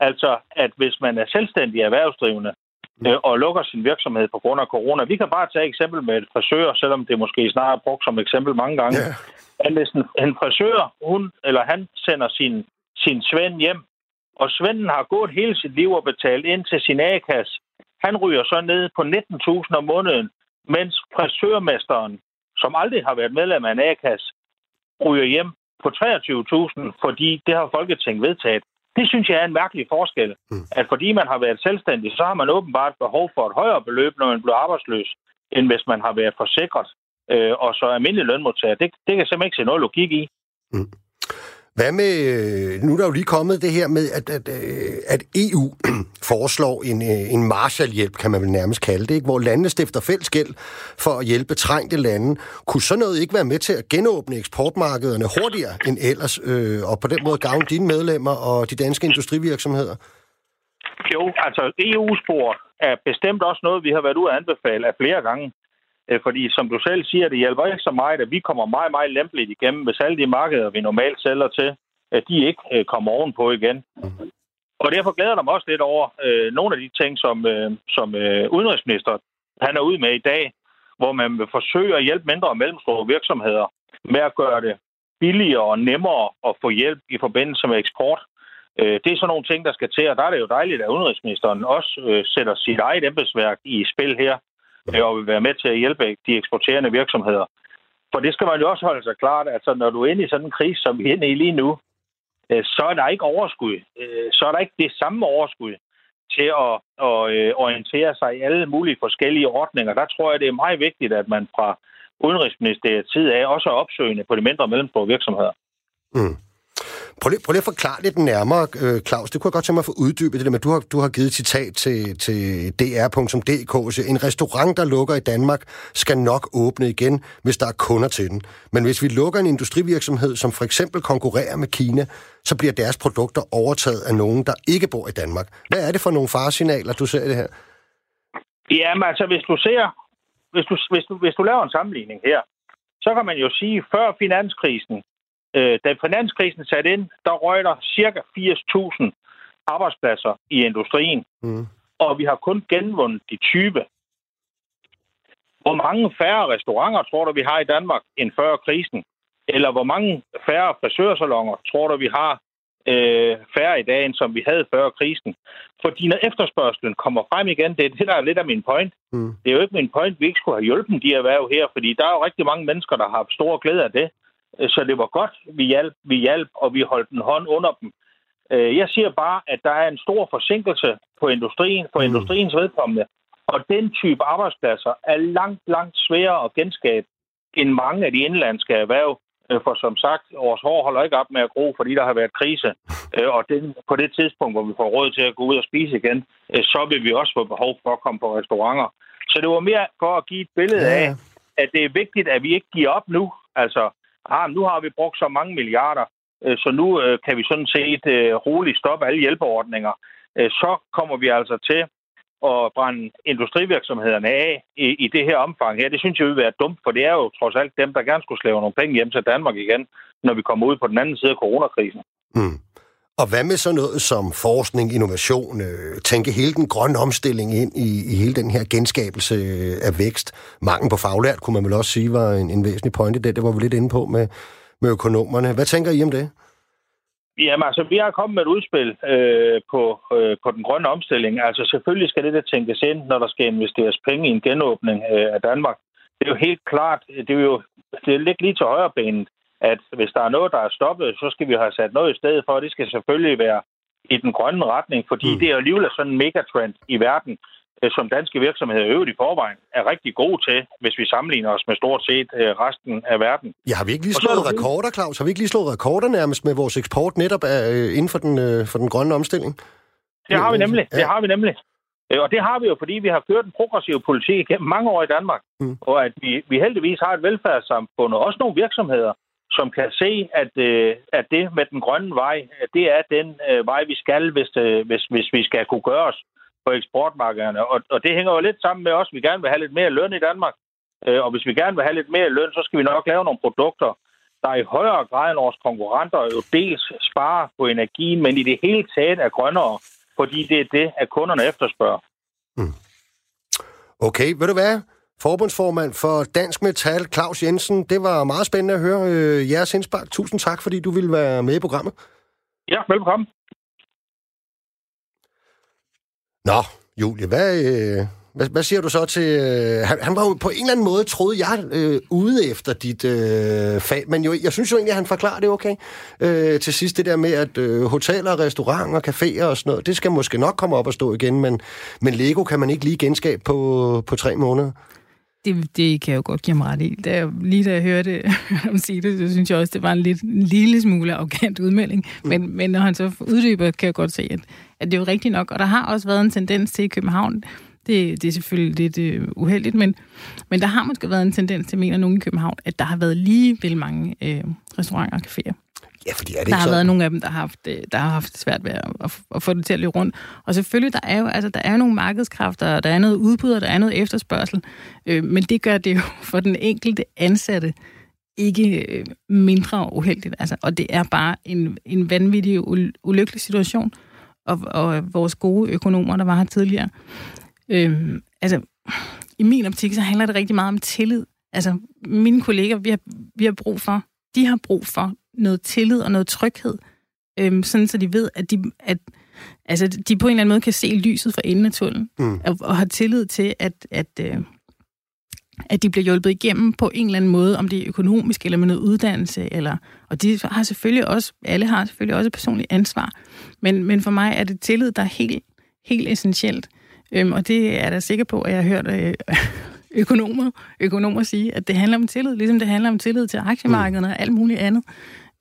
[SPEAKER 5] Altså, at hvis man er selvstændig erhvervsdrivende mm. øh, og lukker sin virksomhed på grund af corona. Vi kan bare tage eksempel med et frisør, selvom det måske snart er brugt som eksempel mange gange. Yeah. At hvis en, en frisør, hun eller han sender sin, sin svend hjem, og svenden har gået hele sit liv og betalt ind til sin A-kasse, han ryger så ned på 19.000 om måneden, mens frisørmesteren, som aldrig har været medlem af en A-kasse, ryger hjem på 23.000, fordi det har Folketinget vedtaget. Det synes jeg er en mærkelig forskel. Mm. At fordi man har været selvstændig, så har man åbenbart behov for et højere beløb, når man bliver arbejdsløs, end hvis man har været forsikret øh, og så almindelig lønmodtager. Det, det kan simpelthen ikke se noget logik i.
[SPEAKER 1] Mm. Hvad med, øh, nu er der jo lige kommet det her med, at, at, øh, at EU foreslår en, øh, en Marshallhjælp, kan man vel nærmest kalde det, ikke? hvor landene stifter fælles gæld for at hjælpe trængte lande. Kunne så noget ikke være med til at genåbne eksportmarkederne hurtigere end ellers, øh, og på den måde gavne dine medlemmer og de danske industrivirksomheder?
[SPEAKER 5] Jo, altså EU-spor er bestemt også noget, vi har været ude at anbefale af flere gange. Øh, fordi som du selv siger, det hjælper ikke så meget, at vi kommer meget, meget lempeligt igennem, hvis alle de markeder, vi normalt sælger til, at de ikke øh, kommer ovenpå igen. Og derfor glæder jeg mig også lidt over øh, nogle af de ting, som, øh, som øh, udenrigsminister han er ude med i dag, hvor man vil forsøge at hjælpe mindre og mellemstore virksomheder med at gøre det billigere og nemmere at få hjælp i forbindelse med eksport. Øh, det er sådan nogle ting, der skal til, og der er det jo dejligt, at udenrigsministeren også øh, sætter sit eget embedsværk i spil her, og vil være med til at hjælpe de eksporterende virksomheder. For det skal man jo også holde sig klart, at altså, når du er inde i sådan en krise, som vi er inde i lige nu, øh, så er der ikke overskud. Øh, så er der ikke det samme overskud til at, at øh, orientere sig i alle mulige forskellige ordninger. Der tror jeg, det er meget vigtigt, at man fra Udenrigsministeriets tid af også er opsøgende på de mindre og mellemstore virksomheder.
[SPEAKER 1] Mm. Prøv lige, prøv lige at forklare lidt nærmere, øh, Claus. Det kunne jeg godt tænke mig at få uddybet det der med, du har, du har givet citat til, til dr.dk. En restaurant, der lukker i Danmark, skal nok åbne igen, hvis der er kunder til den. Men hvis vi lukker en industrivirksomhed, som for eksempel konkurrerer med Kina, så bliver deres produkter overtaget af nogen, der ikke bor i Danmark. Hvad er det for nogle faresignaler, du ser det her?
[SPEAKER 5] Jamen altså, hvis du ser, hvis du, hvis du, hvis du laver en sammenligning her, så kan man jo sige, før finanskrisen, Øh, da finanskrisen satte ind, der røg der cirka 80.000 arbejdspladser i industrien. Mm. Og vi har kun genvundet de 20. Hvor mange færre restauranter tror du, vi har i Danmark end før krisen? Eller hvor mange færre frisørsalonger tror du, vi har øh, færre i dag, end som vi havde før krisen? Fordi når efterspørgselen kommer frem igen, det er det, der er lidt af min point. Mm. Det er jo ikke min point, vi ikke skulle have hjulpet de erhverv her, fordi der er jo rigtig mange mennesker, der har haft stor glæde af det. Øh, så det var godt, vi hjalp, vi hjalp, og vi holdt en hånd under dem. Øh, jeg siger bare, at der er en stor forsinkelse på industrien, på mm. industriens vedkommende. Og den type arbejdspladser er langt, langt sværere at genskabe end mange af de indlandske erhverv. Øh, for som sagt, vores hår holder ikke op med at gro, fordi der har været krise. Og den, på det tidspunkt, hvor vi får råd til at gå ud og spise igen, så vil vi også få behov for at komme på restauranter. Så det var mere for at give et billede af, at det er vigtigt, at vi ikke giver op nu. Altså, ah, nu har vi brugt så mange milliarder, øh, så nu øh, kan vi sådan set øh, roligt stoppe alle hjælpeordninger. Så kommer vi altså til at brænde industrivirksomhederne af i, i det her omfang her. Det synes jeg vil være dumt, for det er jo trods alt dem, der gerne skulle slæve nogle penge hjem til Danmark igen, når vi kommer ud på den anden side af coronakrisen.
[SPEAKER 1] Mm. Og hvad med sådan noget som forskning, innovation, øh, tænke hele den grønne omstilling ind i, i hele den her genskabelse øh, af vækst? Mangel på faglært, kunne man vel også sige, var en, en væsentlig pointe det. Det var vi lidt inde på med, med økonomerne. Hvad tænker I om det?
[SPEAKER 5] Jamen altså, vi har kommet med et udspil øh, på, øh, på den grønne omstilling. Altså selvfølgelig skal det der tænkes ind, når der skal investeres penge i en genåbning øh, af Danmark. Det er jo helt klart, det er jo det er lidt lige til højre benet at hvis der er noget, der er stoppet, så skal vi have sat noget i stedet for, det skal selvfølgelig være i den grønne retning, fordi mm. det er alligevel sådan en megatrend i verden, øh, som danske virksomheder øvrigt i forvejen er rigtig gode til, hvis vi sammenligner os med stort set øh, resten af verden.
[SPEAKER 1] Ja, har vi ikke lige slået rekorder, Claus? Har vi ikke lige slået rekorder nærmest med vores eksport netop af, øh, inden for den, for den grønne omstilling?
[SPEAKER 5] Det har vi nemlig. Ja. Det har vi nemlig. Og det har vi jo, fordi vi har ført en progressiv politik gennem mange år i Danmark. Mm. Og at vi, vi heldigvis har et velfærdssamfund og også nogle virksomheder, som kan se, at, øh, at det med den grønne vej, det er den øh, vej, vi skal, hvis, øh, hvis, hvis vi skal kunne gøre os på eksportmarkederne. Og, og det hænger jo lidt sammen med os. Vi gerne vil have lidt mere løn i Danmark. Øh, og hvis vi gerne vil have lidt mere løn, så skal vi nok lave nogle produkter, der i højere grad end vores konkurrenter jo dels sparer på energien, men i det hele taget er grønnere, fordi det er det, at kunderne efterspørger. Mm.
[SPEAKER 1] Okay, ved du hvad? Forbundsformand for Dansk Metal, Claus Jensen. Det var meget spændende at høre øh, jeres indspark. Tusind tak, fordi du ville være med i programmet.
[SPEAKER 5] Ja, velkommen.
[SPEAKER 1] Nå, Julie, hvad, øh, hvad, hvad siger du så til... Øh, han, han var jo på en eller anden måde, troede jeg, øh, ude efter dit øh, fag, men jo, jeg synes jo egentlig, at han forklarer det okay. Øh, til sidst det der med, at øh, hoteller, restauranter, caféer og sådan noget, det skal måske nok komme op og stå igen, men, men Lego kan man ikke lige genskabe på, på tre måneder.
[SPEAKER 2] Det, det kan jeg jo godt give mig ret i. Da jeg, lige da jeg hørte ham sige det, så synes jeg også, det var en, lidt, en lille smule arrogant udmelding. Mm. Men, men når han så uddyber, kan jeg godt se, at, at det er jo rigtigt nok. Og der har også været en tendens til i København, det, det er selvfølgelig lidt uh, uheldigt, men, men der har måske været en tendens til, mener nogen i København, at der har været lige vel mange uh, restauranter og caféer.
[SPEAKER 1] Ja, fordi er det
[SPEAKER 2] der har
[SPEAKER 1] så?
[SPEAKER 2] været nogle af dem, der har haft, øh, der har haft svært ved at, at, at få det til at løbe rundt. Og selvfølgelig, der er jo altså, der er nogle markedskræfter, der er noget udbud, og der er noget efterspørgsel. Øh, men det gør det jo for den enkelte ansatte ikke øh, mindre uheldigt. Altså, og det er bare en, en vanvittig ulykkelig situation. Og, og vores gode økonomer, der var her tidligere. Øh, altså, i min optik, så handler det rigtig meget om tillid. Altså, mine kolleger, vi har, vi har brug for, de har brug for noget tillid og noget tryghed, øhm, sådan så de ved, at de, at, altså, de på en eller anden måde kan se lyset fra enden af tunnelen, mm. og, og har tillid til, at, at, øh, at de bliver hjulpet igennem på en eller anden måde, om det er økonomisk eller med noget uddannelse, eller, og de har selvfølgelig også, alle har selvfølgelig også et personligt ansvar, men, men for mig er det tillid, der er helt, helt essentielt, øhm, og det er jeg da sikker på, at jeg har hørt øh, økonomer, økonomer sige, at det handler om tillid, ligesom det handler om tillid til aktiemarkederne mm. og alt muligt andet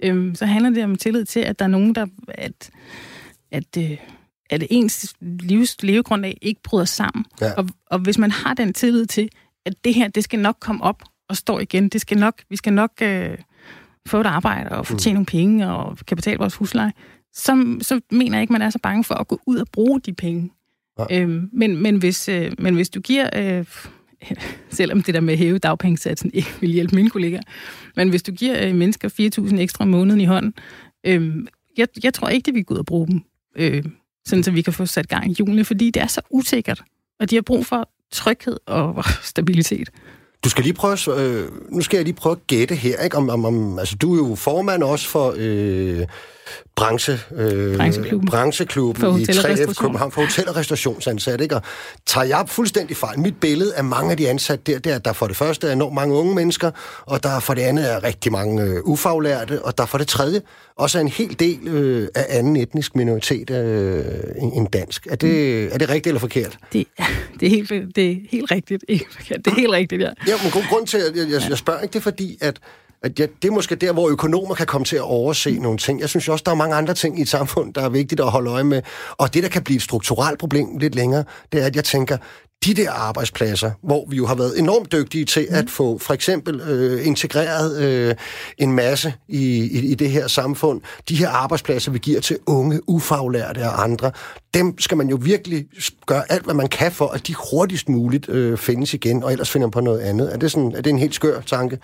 [SPEAKER 2] øhm, så handler det om tillid til, at der er nogen, der... At, at, øh, at ens livs levegrundlag ikke bryder sammen. Ja. Og, og hvis man har den tillid til, at det her, det skal nok komme op og stå igen, det skal nok, vi skal nok øh, få et arbejde og få tjene mm. nogle penge og kan betale vores husleje, så, så mener jeg ikke, man er så bange for at gå ud og bruge de penge. Ja. Øhm, men, men, hvis, øh, men hvis du giver øh, selvom det der med at hæve dagpengesatsen ikke vil hjælpe mine kollegaer. Men hvis du giver øh, mennesker 4.000 ekstra om måneden i hånden, øh, jeg, jeg tror ikke, det vil gå ud og bruge dem, øh, sådan så vi kan få sat gang i julene, fordi det er så usikkert, og de har brug for tryghed og stabilitet.
[SPEAKER 1] Du skal lige prøve, øh, nu skal jeg lige prøve at gætte her, ikke? Om, om, om, altså, du er jo formand også for øh, branche, øh, brancheklubben, brancheklubben i 3F København for hotel- og restaurationsansatte. Ikke? Og tager jeg fuldstændig fejl. Mit billede af mange af de ansatte der, det er, at der for det første er enormt mange unge mennesker, og der for det andet er rigtig mange øh, ufaglærte, og der for det tredje også er en hel del øh, af anden etnisk minoritet øh, end dansk. Er det, mm. er det rigtigt eller forkert?
[SPEAKER 2] Det, det, er, helt, det er helt rigtigt. Ikke Det er helt rigtigt, ja.
[SPEAKER 1] Ja, men grund til, at jeg, jeg, jeg spørger ikke, det er fordi, at at ja, det er måske der, hvor økonomer kan komme til at overse nogle ting. Jeg synes også, der er mange andre ting i et samfund, der er vigtigt at holde øje med. Og det, der kan blive et strukturelt problem lidt længere, det er, at jeg tænker, de der arbejdspladser, hvor vi jo har været enormt dygtige til at få for eksempel øh, integreret øh, en masse i, i, i det her samfund, de her arbejdspladser, vi giver til unge, ufaglærte og andre, dem skal man jo virkelig gøre alt, hvad man kan for, at de hurtigst muligt øh, findes igen, og ellers finder man på noget andet. Er det, sådan, er det en helt skør tanke?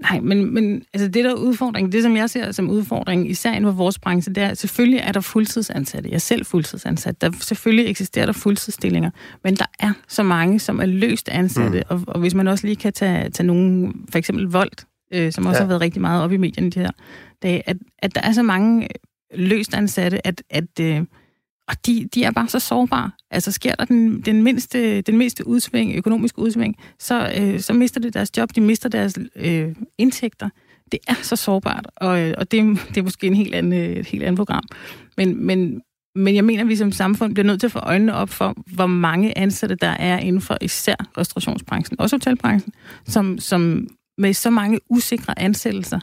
[SPEAKER 2] Nej, men, men altså det der er udfordring, det som jeg ser som udfordring, især inden for vores branche, det er, at selvfølgelig er der fuldtidsansatte. Jeg er selv fuldtidsansat. Der, selvfølgelig eksisterer der fuldtidsstillinger, men der er så mange, som er løst ansatte. Mm. Og, og hvis man også lige kan tage, tage nogle, for eksempel vold, øh, som også ja. har været rigtig meget op i medierne de her dage, at, at der er så mange løst ansatte, at, at øh, og de, de er bare så sårbare. Altså sker der den, den, mindste, den mindste udsving, økonomisk udsving, så, øh, så mister de deres job, de mister deres øh, indtægter. Det er så sårbart, og, øh, og det, det er måske en helt anden, øh, et helt andet program. Men, men, men jeg mener, at vi som samfund bliver nødt til at få øjnene op for, hvor mange ansatte der er inden for især restaurationsbranchen, også hotelbranchen, som, som med så mange usikre ansættelser.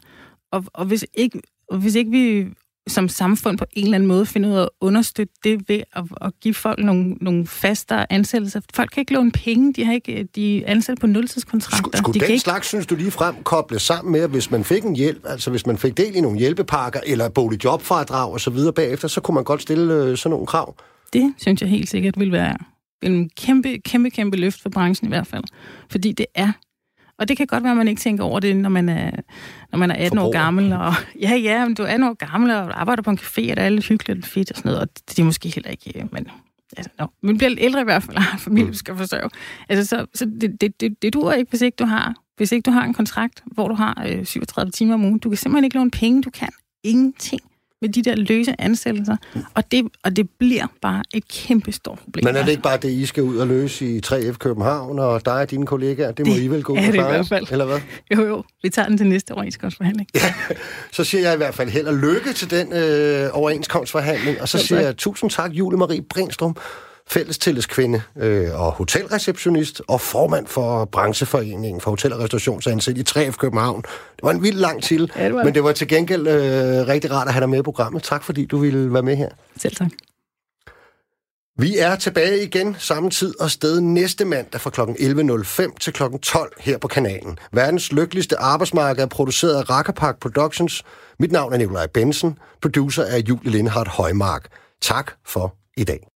[SPEAKER 2] Og, og hvis, ikke, og hvis ikke vi som samfund på en eller anden måde finde ud af at understøtte det ved at, at give folk nogle, nogle faste ansættelser. Folk kan ikke låne penge, de har ikke de er ansat på nultidskontrakter.
[SPEAKER 1] Skulle
[SPEAKER 2] de
[SPEAKER 1] den
[SPEAKER 2] ikke...
[SPEAKER 1] slags, synes du lige frem, koble sammen med, at hvis man fik en hjælp, altså hvis man fik del i nogle hjælpepakker, eller boligjobfradrag og så videre bagefter, så kunne man godt stille øh, sådan nogle krav?
[SPEAKER 2] Det synes jeg helt sikkert vil være en kæmpe, kæmpe, kæmpe løft for branchen i hvert fald. Fordi det er og det kan godt være, at man ikke tænker over det, når man er, når man er 18 Forbruger. år gammel. Og, ja, ja, men du er 18 år gammel og arbejder på en café, og der er lidt hyggeligt og fedt og sådan noget. Og det, det er måske heller ikke... Men, altså, no. man bliver lidt ældre i hvert fald, og har familie, du skal forsørge. Altså, så, så det, det, det, det duer ikke, hvis ikke du har hvis ikke du har en kontrakt, hvor du har øh, 37 timer om ugen. Du kan simpelthen ikke låne penge, du kan ingenting med de der løse ansættelser. Og det, og det bliver bare et kæmpe stort problem.
[SPEAKER 1] Men er det ikke bare det, I skal ud og løse i 3F København, og dig og dine kollegaer? Det må det I vel gå ud
[SPEAKER 2] og klare, i hvert fald.
[SPEAKER 1] eller hvad?
[SPEAKER 2] Jo, jo. Vi tager den til næste overenskomstforhandling.
[SPEAKER 1] Ja, så siger jeg i hvert fald held og lykke til den øh, overenskomstforhandling, og så siger jeg tusind tak, Julie Marie Brindstrøm, fællestillidskvinde øh, og hotelreceptionist og formand for brancheforeningen for hotel- og restaurationsansat i 3F København. Det var en vild lang til,
[SPEAKER 2] Ja, det
[SPEAKER 1] men det var til gengæld øh, rigtig rart at have dig med i programmet. Tak fordi du ville være med her.
[SPEAKER 2] Selv tak.
[SPEAKER 1] Vi er tilbage igen samme tid og sted næste mandag fra kl. 11.05 til kl. 12 her på kanalen. Verdens lykkeligste arbejdsmarked er produceret af Rakkerpark Productions. Mit navn er Nikolaj Bensen. Producer er Julie Lindhardt Højmark. Tak for i dag.